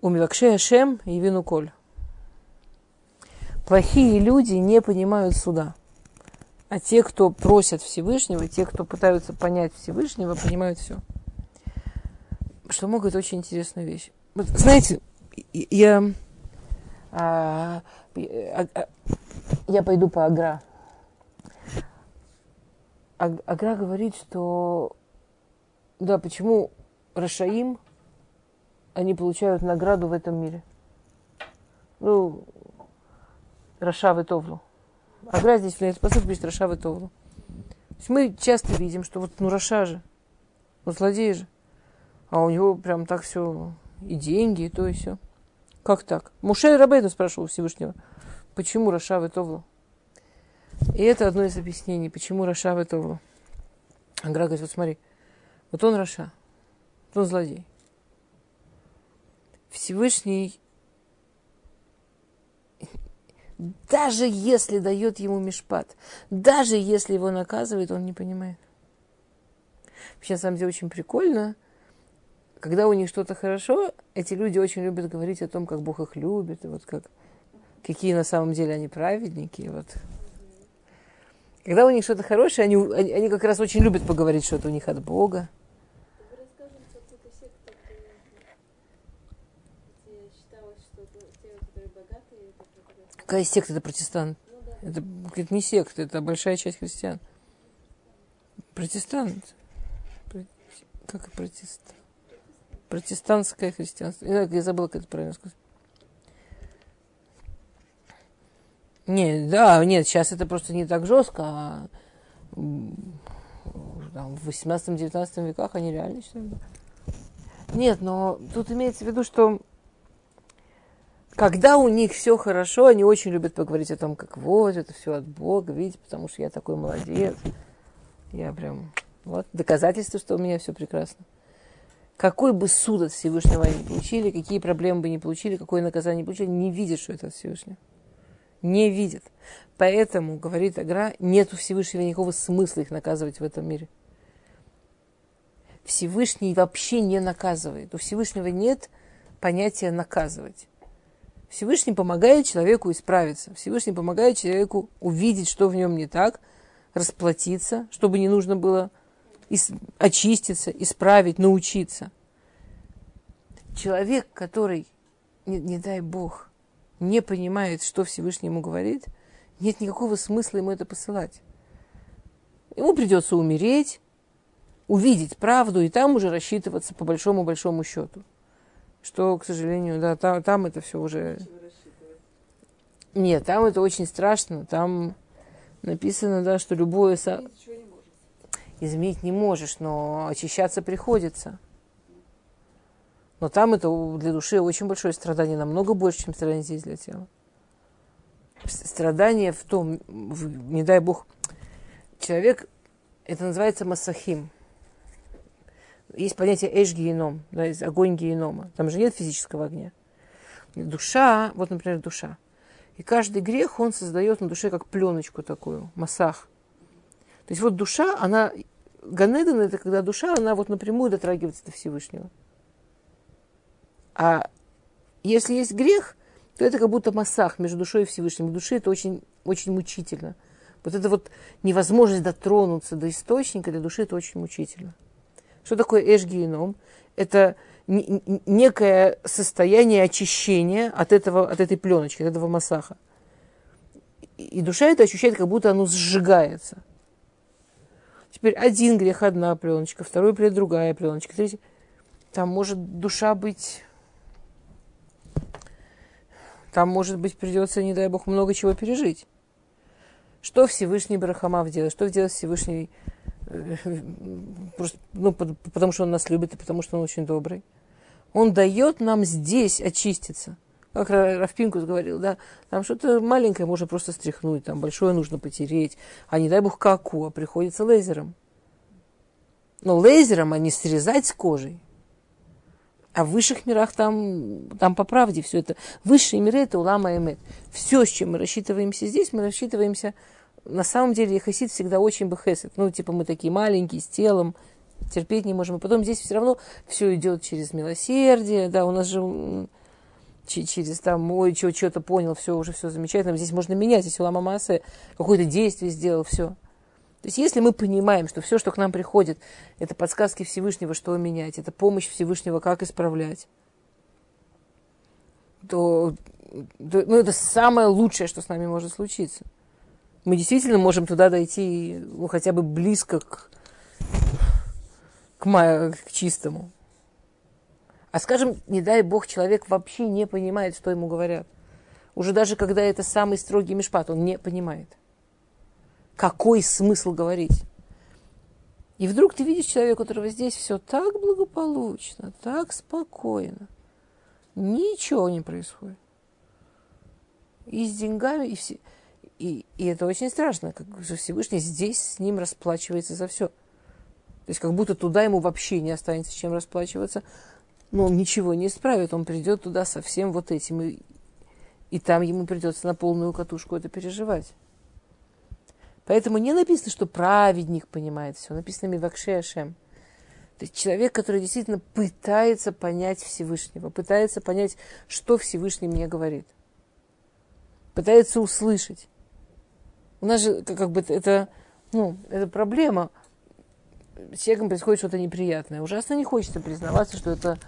S1: У Мивакшея Шем и вину коль. Плохие люди не понимают суда. А те, кто просят Всевышнего, те, кто пытаются понять Всевышнего, понимают все. Что могут очень интересную вещь. Вот, знаете, я, а, а, а, я пойду по Агра. Агра говорит, что да, почему רשעים, они получают награду в этом мире. Ну, רשע וטוב לו. Агра здесь в посылке пишет רשע וטוב לו. То есть мы часто видим, что вот ну רשע же, ну злодей же. А у него прям так все и деньги, и то, и все. Как так? Моше Рабейну спрашивал Всевышнего, почему רשע וטוב לו? И это одно из объяснений, почему רשע וטוב לו. Агра говорит, вот смотри, вот он רשע, вот он злодей. Всевышний Даже если дает ему משפט, даже если его наказывает, он не понимает. Вообще, на самом деле, очень прикольно, когда у них что-то хорошо, эти люди очень любят говорить о том, как Бог их любит, и вот как, какие на самом деле они праведники. Вот. Когда у них что-то хорошее, они, они, они как раз очень любят поговорить что-то у них от Бога. Какая секта это протестант? Это, это не секта, это большая часть христиан. Протестант. Как протестант? Протестантское христианство. Я забыла, как это правильно сказать. Нет, да, нет, сейчас это просто не так жестко, а там, в 18-19 веках они реально считают. Нет, но тут имеется в виду, что когда у них все хорошо, они очень любят поговорить о том, как вот, это все от Бога, видите, потому что я такой молодец. Я прям, вот, доказательство, что у меня все прекрасно. Какой бы суд от Всевышнего они получили, какие проблемы бы не получили, какое наказание не получили, не видят, что это от Всевышнего. Не видят. Поэтому, говорит Агра, нет у Всевышнего никакого смысла их наказывать в этом мире. Всевышний вообще не наказывает. У Всевышнего нет понятия наказывать. Всевышний помогает человеку исправиться. Всевышний помогает человеку увидеть, что в нем не так, расплатиться, чтобы не нужно было очиститься, исправить, научиться. Человек, который, не, не дай Бог, не понимает, что Всевышний ему говорит, нет никакого смысла ему это посылать. Ему придется умереть, увидеть правду и там уже рассчитываться по большому-большому счету что, к сожалению, да, там, там это все уже... Нет, там это очень страшно. Там написано, да, что любое... Со... Изменить не можешь, но очищаться приходится. Но там это для души очень большое страдание, намного больше, чем страдание здесь для тела. страдание в том, в, не дай бог, человек, это называется массахим. Есть понятие эш геном, да, есть огонь генома. Там же нет физического огня. Душа, вот, например, душа. И каждый грех, он создает на душе как пленочку такую, массах. То есть вот душа, она, Ганеден это когда душа, она вот напрямую дотрагивается до Всевышнего. А если есть грех, то это как будто массах между душой и Всевышним. В душе это очень, очень мучительно. Вот это вот невозможность дотронуться до источника для души, это очень мучительно. Что такое эшгиеном? Это некое состояние очищения от, этого, от этой пленочки, от этого массаха. И душа это ощущает, как будто оно сжигается. Теперь один грех одна пленочка, второй грех другая пленочка, третий. Там может душа быть... Там, может быть, придется, не дай бог, много чего пережить. Что Всевышний Барахамав делает? Что делает Всевышний просто, ну, потому что он нас любит и потому что он очень добрый. Он дает нам здесь очиститься. Как Рафпинкус говорил, да, там что-то маленькое можно просто стряхнуть, там большое нужно потереть, а не дай бог каку, а приходится лазером. Но лазером, а не срезать с кожей. А в высших мирах там, там по правде все это. Высшие миры это улама эмет. Все, с чем мы рассчитываемся здесь, мы рассчитываемся на самом деле хасид всегда очень бы хесед. Ну, типа мы такие маленькие, с телом, терпеть не можем. И потом здесь все равно все идет через милосердие, да, у нас же через там, ой, что-то понял, все, уже все замечательно. Здесь можно менять, здесь улама массы, какое-то действие сделал, все. То есть если мы понимаем, что все, что к нам приходит, это подсказки Всевышнего, что менять, это помощь Всевышнего, как исправлять, то, то ну, это самое лучшее, что с нами может случиться мы действительно можем туда дойти ну, хотя бы близко к, к, к чистому. А скажем, не дай бог, человек вообще не понимает, что ему говорят. Уже даже когда это самый строгий мешпат, он не понимает. Какой смысл говорить? И вдруг ты видишь человека, у которого здесь все так благополучно, так спокойно. Ничего не происходит. И с деньгами, и все. И, и это очень страшно, как же Всевышний здесь с ним расплачивается за все. То есть как будто туда ему вообще не останется чем расплачиваться. Но он ничего не исправит, он придет туда со всем вот этим. И, и там ему придется на полную катушку это переживать. Поэтому не написано, что праведник понимает все. Написано Мивакше Ашем. То есть человек, который действительно пытается понять Всевышнего, пытается понять, что Всевышний мне говорит. Пытается услышать. У нас же как бы это, ну, это проблема. С человеком происходит что-то неприятное. Ужасно не хочется признаваться, что это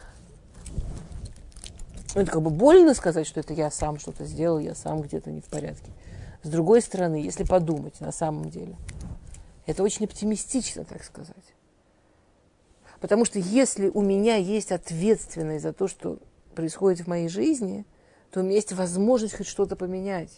S1: ну, это как бы больно сказать, что это я сам что-то сделал, я сам где-то не в порядке. С другой стороны, если подумать на самом деле, это очень оптимистично, так сказать. Потому что если у меня есть ответственность за то, что происходит в моей жизни, то у меня есть возможность хоть что-то поменять.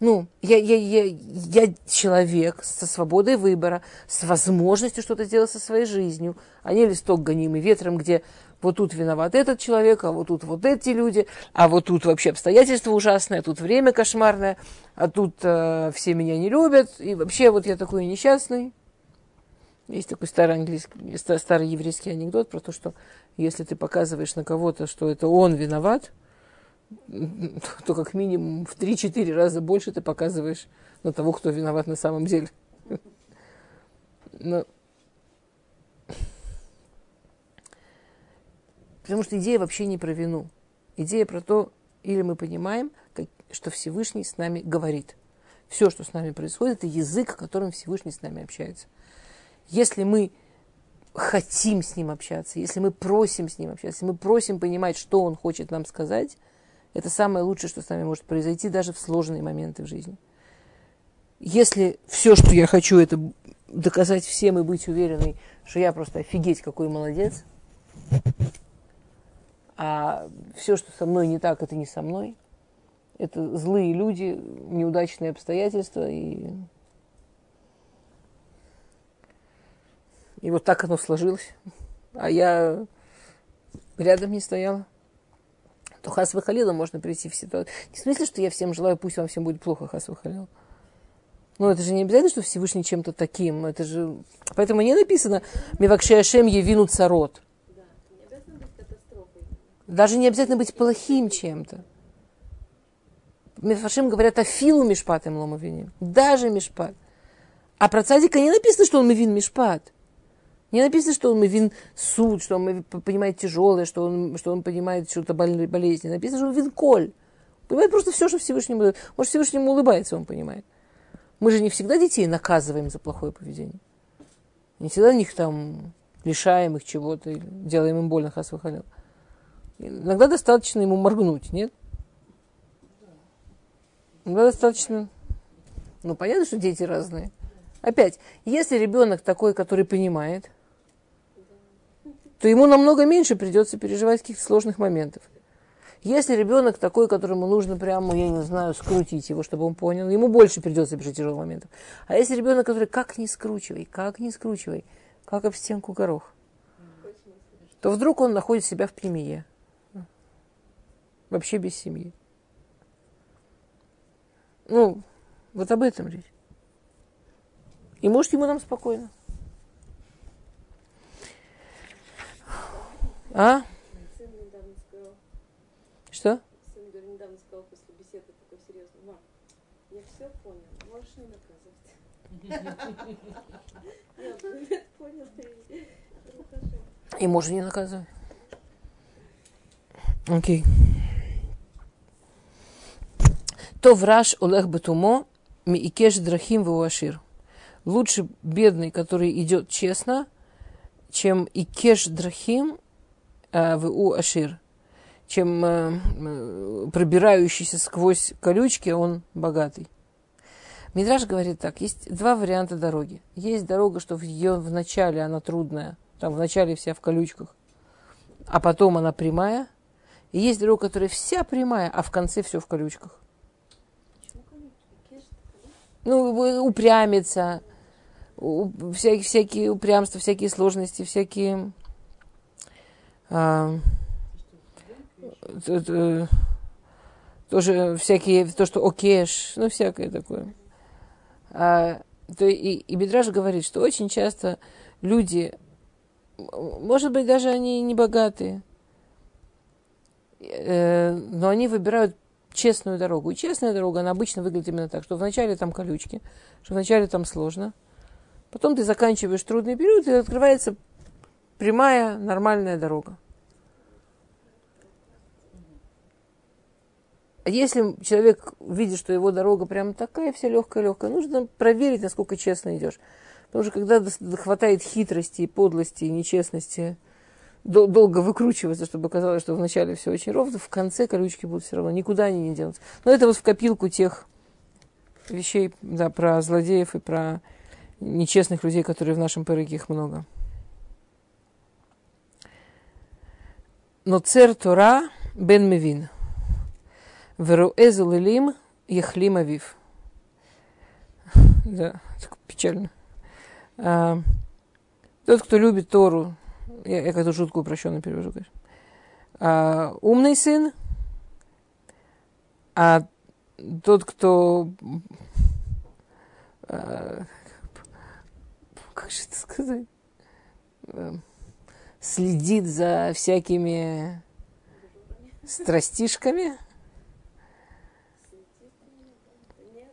S1: Ну, я, я, я, я человек со свободой выбора, с возможностью что-то сделать со своей жизнью, а не листок гонимый ветром, где вот тут виноват этот человек, а вот тут вот эти люди, а вот тут вообще обстоятельства ужасные, а тут время кошмарное, а тут э, все меня не любят, и вообще вот я такой несчастный. Есть такой старый английский, старый еврейский анекдот про то, что если ты показываешь на кого-то, что это он виноват, <laughs> то как минимум в 3-4 раза больше ты показываешь на того, кто виноват на самом деле. <laughs> Но... Потому что идея вообще не про вину. Идея про то, или мы понимаем, как, что Всевышний с нами говорит. Все, что с нами происходит, это язык, которым Всевышний с нами общается. Если мы хотим с ним общаться, если мы просим с ним общаться, если мы просим понимать, что он хочет нам сказать – это самое лучшее, что с нами может произойти даже в сложные моменты в жизни. Если все, что я хочу, это доказать всем и быть уверенной, что я просто офигеть какой молодец, а все, что со мной не так, это не со мной, это злые люди, неудачные обстоятельства и И вот так оно сложилось. А я рядом не стояла то хас халила можно прийти в ситуацию. Не в смысле, что я всем желаю, пусть вам всем будет плохо, хас халил. Ну, это же не обязательно, что Всевышний чем-то таким. Это же... Поэтому не написано «Мивакши Ашем евину царот». Даже не обязательно быть плохим чем-то. Мифашим говорят о филу мишпат им ломовиним. Даже мишпат. А про цадика не написано, что он мивин мишпат. Не написано, что он мивин суд, что он понимает тяжелое, что он, что он понимает что-то болезнь. Написано, что он вин коль. Понимает просто все, что Всевышнему... Может, Всевышнему улыбается, он понимает. Мы же не всегда детей наказываем за плохое поведение. Не всегда них там лишаем их чего-то делаем им больно, хас выхалил. Иногда достаточно ему моргнуть, нет? Иногда достаточно... Ну, понятно, что дети разные. Опять, если ребенок такой, который понимает, то ему намного меньше придется переживать каких-то сложных моментов. Если ребенок такой, которому нужно прямо, я не знаю, скрутить его, чтобы он понял, ему больше придется пережить тяжелых моментов. А если ребенок, который как не скручивай, как не скручивай, как об стенку горох, то вдруг он находит себя в премии. Вообще без семьи. Ну, вот об этом речь. И может ему нам спокойно. А? Что?
S2: Сын недавно сказал после беседы такой серьезный, мам, я все понял, можешь не наказывать. <laughs> Я понял,
S1: И можно не наказывать. Окей. То враж Олег Бетумо, ми икеш драхим в Лучше бедный, который идет честно, чем икеш драхим э, в ашир чем э, э, пробирающийся сквозь колючки, он богатый. Мидраж говорит так, есть два варианта дороги. Есть дорога, что в ее в начале она трудная, там в начале вся в колючках, а потом она прямая. И есть дорога, которая вся прямая, а в конце все в колючках. Ну, упрямиться, всякие, всякие упрямства, всякие сложности, всякие... А, тоже всякие, то, что океш, ну, всякое такое. А, то и, и Бедраж говорит, что очень часто люди, может быть, даже они не богатые, э, но они выбирают честную дорогу. И честная дорога, она обычно выглядит именно так, что вначале там колючки, что вначале там сложно, потом ты заканчиваешь трудный период, и открывается прямая, нормальная дорога. если человек видит, что его дорога прям такая вся легкая-легкая, нужно проверить, насколько честно идешь. Потому что когда хватает хитрости, подлости, нечестности, долго выкручиваться, чтобы казалось, что вначале все очень ровно, в конце колючки будут все равно, никуда они не денутся. Но это вот в копилку тех вещей, да, про злодеев и про нечестных людей, которые в нашем пырыге их много. Но цер Тора бен Мевин – Веруэзу лилим яхлим авив. <laughs> Да, так печально. А, тот, кто любит Тору, я, я как-то шутку упрощенно перевожу. А, умный сын, а тот, кто а, как же это сказать, а, следит за всякими страстишками,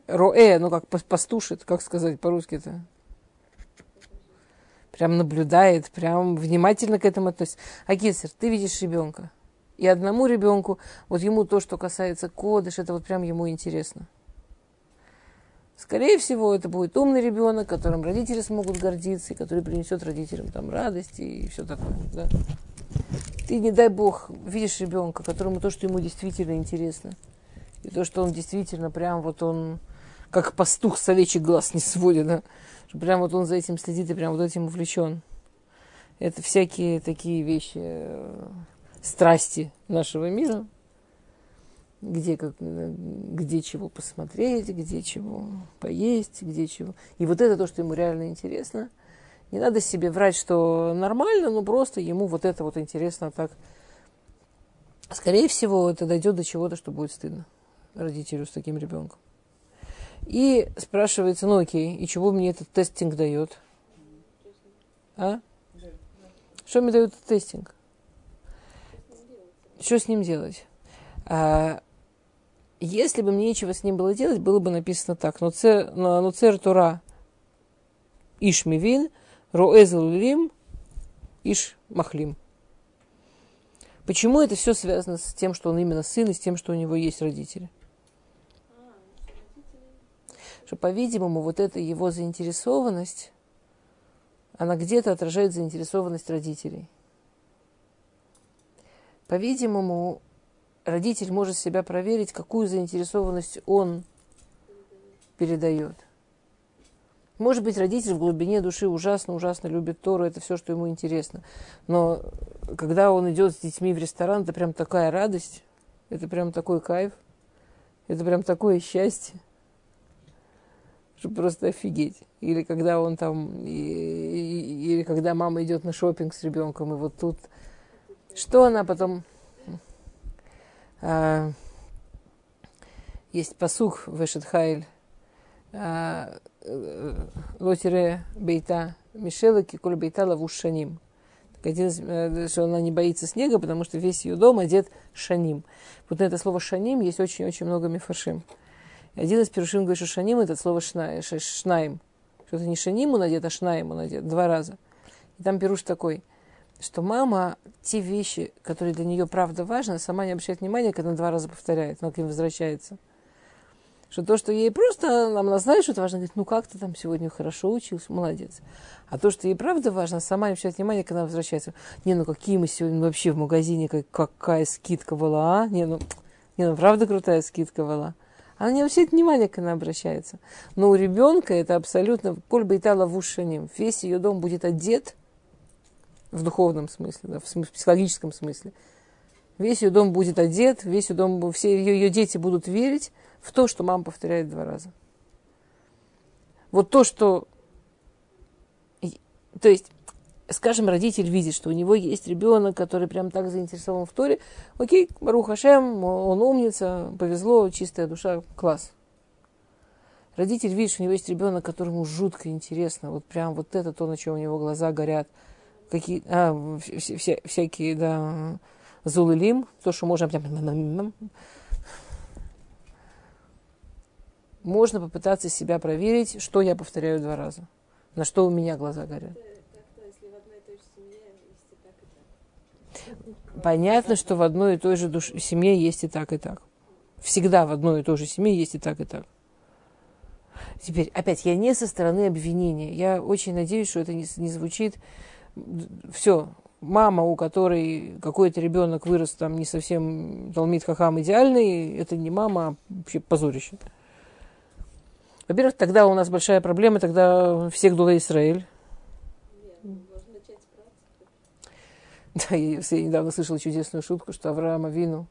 S1: Роэ, ну как пастушит, как сказать по-русски-то? Прям наблюдает, прям внимательно к этому относится. А Гессер, ты видишь ребенка. И одному ребенку, вот ему то, что касается кодыш, это вот прям ему интересно. Скорее всего, это будет умный ребенок, которым родители смогут гордиться, и который принесет родителям там радость и все такое. Да? Ты, не дай бог, видишь ребенка, которому то, что ему действительно интересно, и то, что он действительно прям вот он как пастух с овечьих глаз не сводит, да? Что прям вот он за этим следит и прям вот этим увлечен. Это всякие такие вещи, э, страсти нашего мира, где, как, где чего посмотреть, где чего поесть, где чего. И вот это то, что ему реально интересно. Не надо себе врать, что нормально, но просто ему вот это вот интересно так скорее всего, это дойдет до чего-то, что будет стыдно родителю с таким ребенком. И спрашивается, ну окей, и чего мне этот тестинг дает? А? Что мне дает этот тестинг? Что с ним делать? А, если бы мне нечего с ним было делать, было бы написано так. Но цер, Тура Иш Мивин, Роэзел Лим, Иш Махлим. Почему это все связано с тем, что он именно сын, и с тем, что у него есть родители? Что, по-видимому, вот эта его заинтересованность, она где-то отражает заинтересованность родителей. По-видимому, родитель может себя проверить, какую заинтересованность он передает. Может быть, родитель в глубине души ужасно-ужасно любит Тору, это все, что ему интересно. Но когда он идет с детьми в ресторан, это прям такая радость, это прям такой кайф, это прям такое счастье, что просто офигеть. Или когда он там, или когда мама идет на шопинг с ребенком, и вот тут, что она потом... А, есть посух в Эшетхайль, а, лотере бейта Мишела киколь бейта лавуш шаним. Один, э, что она не боится снега, потому что весь ее дом одет шаним. Вот на это слово шаним есть очень-очень много мифаршим. Один из перушим говорит, что шаним это слово шна, шнаим. Что это не шаним он одет, а шнаим он одет. Два раза. И там пируш такой, что мама те вещи, которые для нее правда важны, сама не обращает внимания, когда она два раза повторяет, но к ним возвращается. Что то, что ей просто, она знает, что это важно, говорит, ну как ты там сегодня хорошо учился, молодец. А то, что ей правда важно, сама не обращает внимания, когда она возвращается. Не, ну какие мы сегодня вообще в магазине, как, какая скидка была, а? Не, ну, не, ну правда крутая скидка была. Она не обращает внимания, когда она обращается. Но у ребенка это абсолютно, коль бы и тала в ушаним, весь ее дом будет одет, в духовном смысле, да, в психологическом смысле. Весь ее дом будет одет, весь ее дом, все ее, ее дети будут верить, в то, что мама повторяет два раза. Вот то, что... То есть, скажем, родитель видит, что у него есть ребенок, который прям так заинтересован в Торе. Окей, Барух Хашем, он умница, повезло, чистая душа, класс. Родитель видит, что у него есть ребенок, которому жутко интересно. Вот прям вот это то, на чем у него глаза горят. Какие, а, вся, всякие, да, зулылим, то, что можно прям можно попытаться себя проверить, что я повторяю два раза, на что у меня глаза горят. Понятно, что в одной и той же душ... семье есть и так, и так. Всегда в одной и той же семье есть и так, и так. Теперь, опять, я не со стороны обвинения. Я очень надеюсь, что это не, не звучит. Все, мама, у которой какой-то ребенок вырос там не совсем Талмит Хахам идеальный, это не мама, а вообще позорище. Во-первых, тогда у нас большая проблема, тогда всех дула Израиль. <laughs> Да, я, недавно слышала чудесную шутку, что Авраама Вину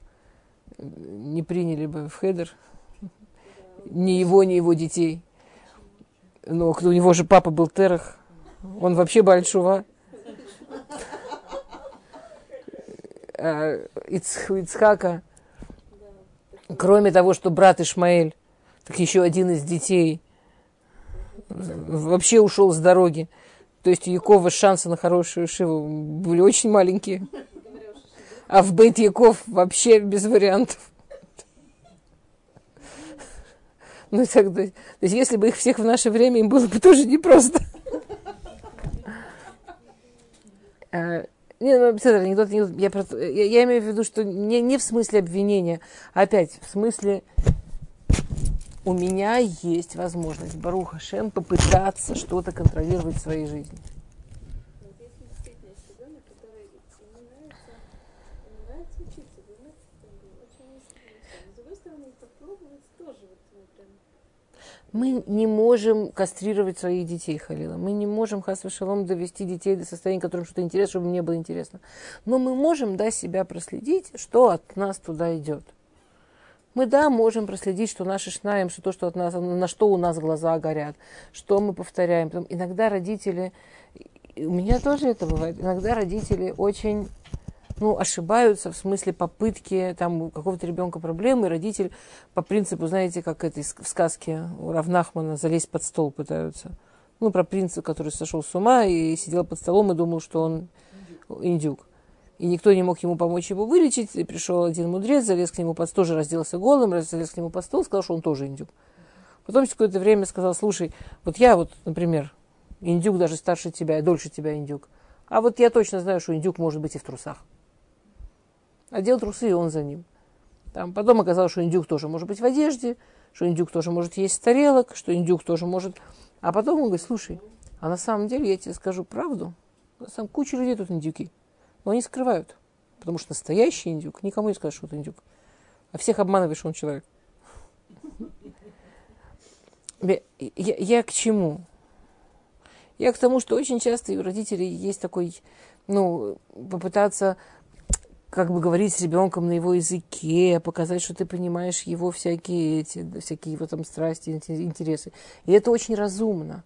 S1: не приняли бы в хедер ни его, ни его детей. Но у него же папа был Терах. Он вообще большого. А, Ицх, Ицхака, кроме того, что брат Ишмаэль так еще один из детей вообще ушел с дороги. То есть у Якова шансы на хорошую шиву были очень маленькие. А в Бейт Яков вообще без вариантов. Ну, так, то, есть, если бы их всех в наше время, им было бы тоже непросто. А, не, ну, это анекдот, анекдот я, я, я имею в виду, что не, не в смысле обвинения, а опять в смысле у меня есть возможность, Баруха Шем, попытаться что-то контролировать в своей жизни. Мы не можем кастрировать своих детей, Халила. Мы не можем, хас довести детей до состояния, которым что-то интересно, чтобы мне было интересно. Но мы можем, да, себя проследить, что от нас туда идет мы, да, можем проследить, что наши шнаем, что то, что от нас, на что у нас глаза горят, что мы повторяем. Потом, иногда родители, у меня тоже это бывает, иногда родители очень ну, ошибаются в смысле попытки там у какого-то ребенка проблемы, и родитель по принципу, знаете, как это в сказке у Равнахмана залезть под стол пытаются. Ну, про принца, который сошел с ума и сидел под столом и думал, что он индюк. И никто не мог ему помочь его вылечить. И пришел один мудрец, залез к нему под тоже разделся голым, залез к нему под стол, сказал, что он тоже индюк. Потом через какое-то время сказал, слушай, вот я вот, например, индюк даже старше тебя, дольше тебя индюк. А вот я точно знаю, что индюк может быть и в трусах. Одел трусы, и он за ним. Там потом оказалось, что индюк тоже может быть в одежде, что индюк тоже может есть тарелок, что индюк тоже может... А потом он говорит, слушай, а на самом деле я тебе скажу правду. На самом куча людей тут индюки. Но они скрывают. Потому что настоящий индюк никому не скажет, что это индюк. А всех обманываешь, что он человек. Я, я, к чему? Я к тому, что очень часто у родителей есть такой, ну, попытаться как бы говорить с ребенком на его языке, показать, что ты понимаешь его всякие эти, всякие его там страсти, интересы. И это очень разумно.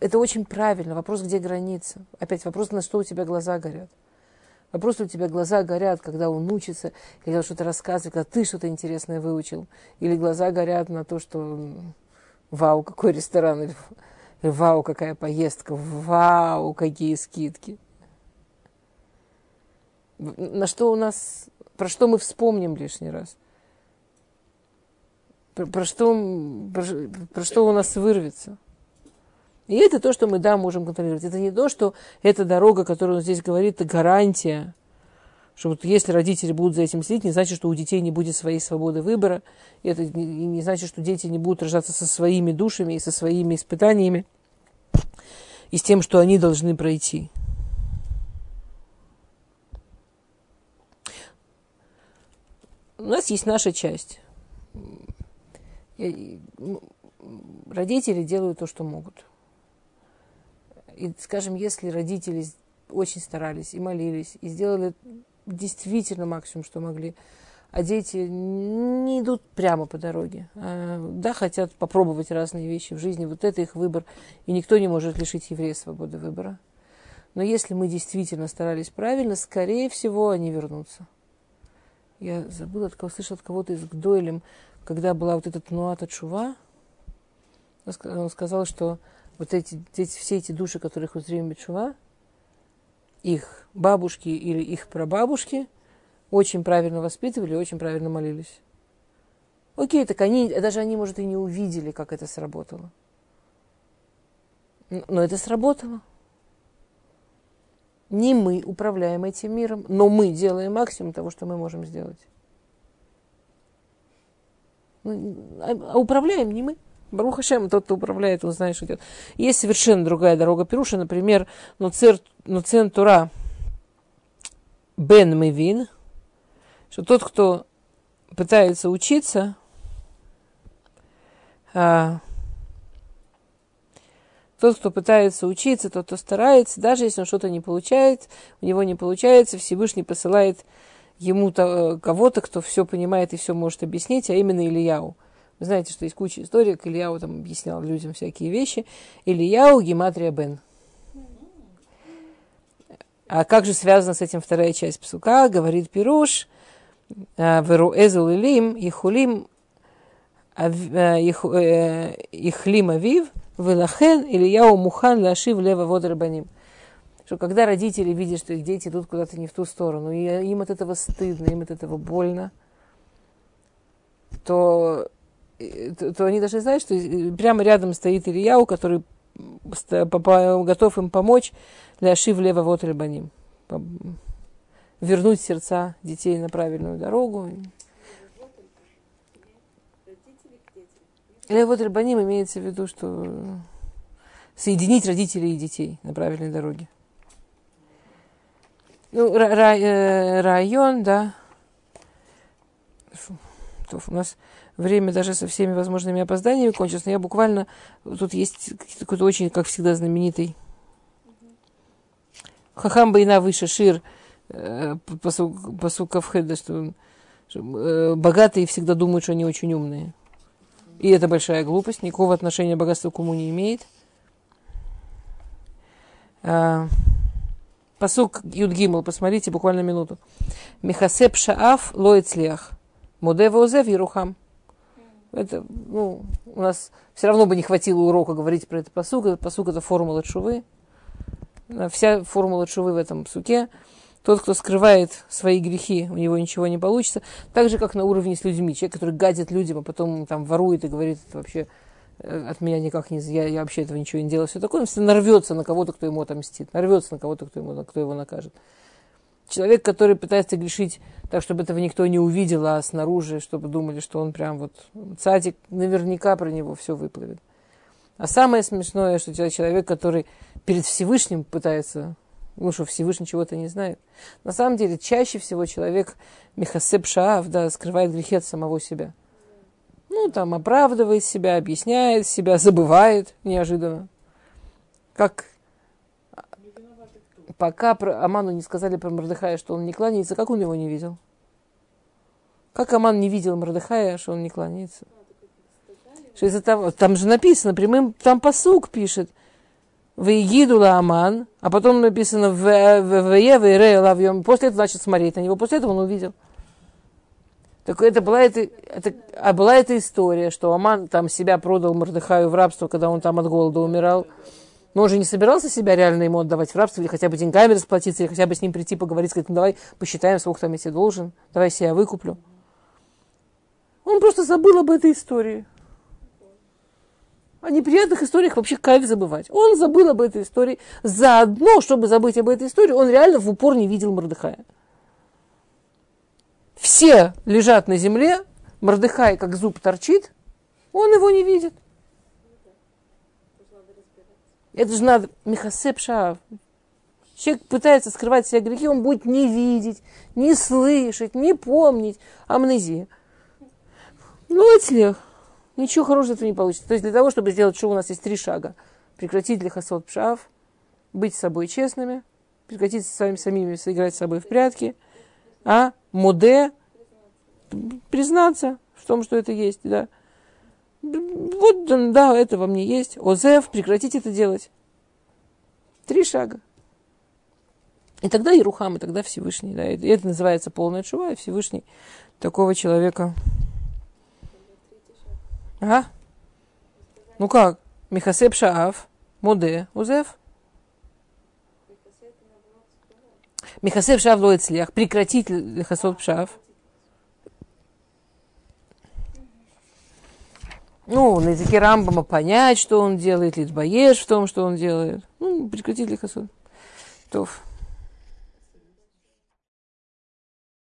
S1: Это очень правильно. Вопрос, где граница. Опять вопрос, на что у тебя глаза горят. Вопрос, у тебя глаза горят, когда он учится, когда что-то рассказывает, когда ты что-то интересное выучил. Или глаза горят на то, что вау, какой ресторан, или вау, какая поездка, вау, какие скидки. На что у нас, про что мы вспомним лишний раз? Про, про, что, про, про что у нас вырвется? И это то, что мы, да, можем контролировать. Это не то, что эта дорога, которую он здесь говорит, это гарантия, что вот если родители будут за этим следить, не значит, что у детей не будет своей свободы выбора. И это не, не значит, что дети не будут рождаться со своими душами и со своими испытаниями и с тем, что они должны пройти. У нас есть наша часть. Родители делают то, что могут. И, скажем, если родители очень старались и молились, и сделали действительно максимум, что могли, а дети не идут прямо по дороге. А, да, хотят попробовать разные вещи в жизни. Вот это их выбор. И никто не может лишить еврея свободы выбора. Но если мы действительно старались правильно, скорее всего, они вернутся. Я забыла, от кого слышал от кого-то из Гдойлем, когда была вот эта Нуата Чува, он сказал, что вот эти, эти, все эти души, которых узрим Бечува, их бабушки или их прабабушки очень правильно воспитывали, очень правильно молились. Окей, так они, даже они, может, и не увидели, как это сработало. Но это сработало. Не мы управляем этим миром, но мы делаем максимум того, что мы можем сделать. Ну, а, а управляем не мы. Барухашем, тот, кто управляет, он знает, что делает. Есть совершенно другая дорога Пируша, например, Нуцер, Нуцен Тура Бен Мевин, что тот, кто пытается учиться, а, тот, кто пытается учиться, тот, кто старается, даже если он что-то не получает, у него не получается, Всевышний посылает ему кого-то, кто все понимает и все может объяснить, а именно Ильяу. Вы знаете, что есть куча историй, как Ильяу там объяснял людям всякие вещи. Ильяу Гематрия Бен. А как же связана с этим вторая часть псука? Говорит Пируш, «А, Веру Эзул Илим, Ихулим, а, э, Ихлим Авив, Велахен Ильяу Мухан Лашив Лева Водрабаним. Что когда родители видят, что их дети идут куда-то не в ту сторону, и им от этого стыдно, им от этого больно, то то, то они должны знать, что прямо рядом стоит Ильяу, который готов им помочь для Шив Лева Вот Рабаним. Вернуть сердца детей на правильную дорогу. Левот Рабаним имеется в виду, что соединить родителей и детей на правильной дороге. Ну, э, район, да. Фу, у нас время даже со всеми возможными опозданиями кончилось, но я буквально... Тут есть какой-то очень, как всегда, знаменитый Хахам Байна выше Шир э, посука Хеда, что э, богатые всегда думают, что они очень умные. И это большая глупость, никакого отношения богатство к уму не имеет. А, Посук Юдгимл, посмотрите буквально минуту. Михасеп шаав лоицлях. Мудева озев Ерухам. Это, ну, у нас все равно бы не хватило урока говорить про этот посук. Этот посук это формула чувы. Вся формула чувы в этом суке. Тот, кто скрывает свои грехи, у него ничего не получится. Так же, как на уровне с людьми. Человек, который гадит людям, а потом там ворует и говорит, это вообще э, от меня никак не... Я, я вообще этого ничего не делаю. Все такое. Он нарвется на кого-то, кто ему отомстит. Нарвется на кого-то, кто, ему, кто его накажет. Человек, который пытается грешить так, чтобы этого никто не увидел, а снаружи, чтобы думали, что он прям вот цадик, наверняка про него все выплывет. А самое смешное, что человек, который перед Всевышним пытается ну что, Всевышний чего-то не знает. На самом деле, чаще всего человек Михасеп Шаав, да, скрывает грехи от самого себя. Ну, там, оправдывает себя, объясняет себя, забывает неожиданно. Как пока про Аману не сказали про Мордыхая, что он не кланяется, как он его не видел? Как Аман не видел Мордыхая, что он не кланяется? Что из-за того, там же написано прямым, там посук пишет – Вейгидула Аман, а потом написано в Вееве После этого начал смотреть на него. После этого он увидел. Так это была, это, это, а была эта история, что Аман там себя продал Мордыхаю в рабство, когда он там от голода умирал. Но он же не собирался себя реально ему отдавать в рабство, или хотя бы деньгами расплатиться, или хотя бы с ним прийти поговорить, сказать, ну давай посчитаем, сколько там я тебе должен, давай себя выкуплю. Он просто забыл об этой истории. О неприятных историях вообще кайф забывать. Он забыл об этой истории. Заодно, чтобы забыть об этой истории, он реально в упор не видел Мордыхая. Все лежат на земле, Мордыхай как зуб торчит, он его не видит. Это же надо, Михасеп Шаав. Человек пытается скрывать все грехи, он будет не видеть, не слышать, не помнить. Амнезия. Ну, это Ничего хорошего этого не получится. То есть для того, чтобы сделать шоу, у нас есть три шага. Прекратить лихосот пшав, быть с собой честными, прекратить с вами самими сыграть с собой в прятки, а моде, признаться в том, что это есть, да. Вот, да, это во мне есть. Озев, прекратить это делать. Три шага. И тогда Ерухам, и тогда Всевышний. Да, и это называется полная чува, и Всевышний такого человека Ага. Ну как? Михасеп Шаав, Моде, Узев. Михасеп Шаав Лоэцлях. Прекратить Михасеп Шаав. Ну, на языке Рамбама понять, что он делает, Литбоешь в том, что он делает. Ну, прекратить Лихасот. Тоф.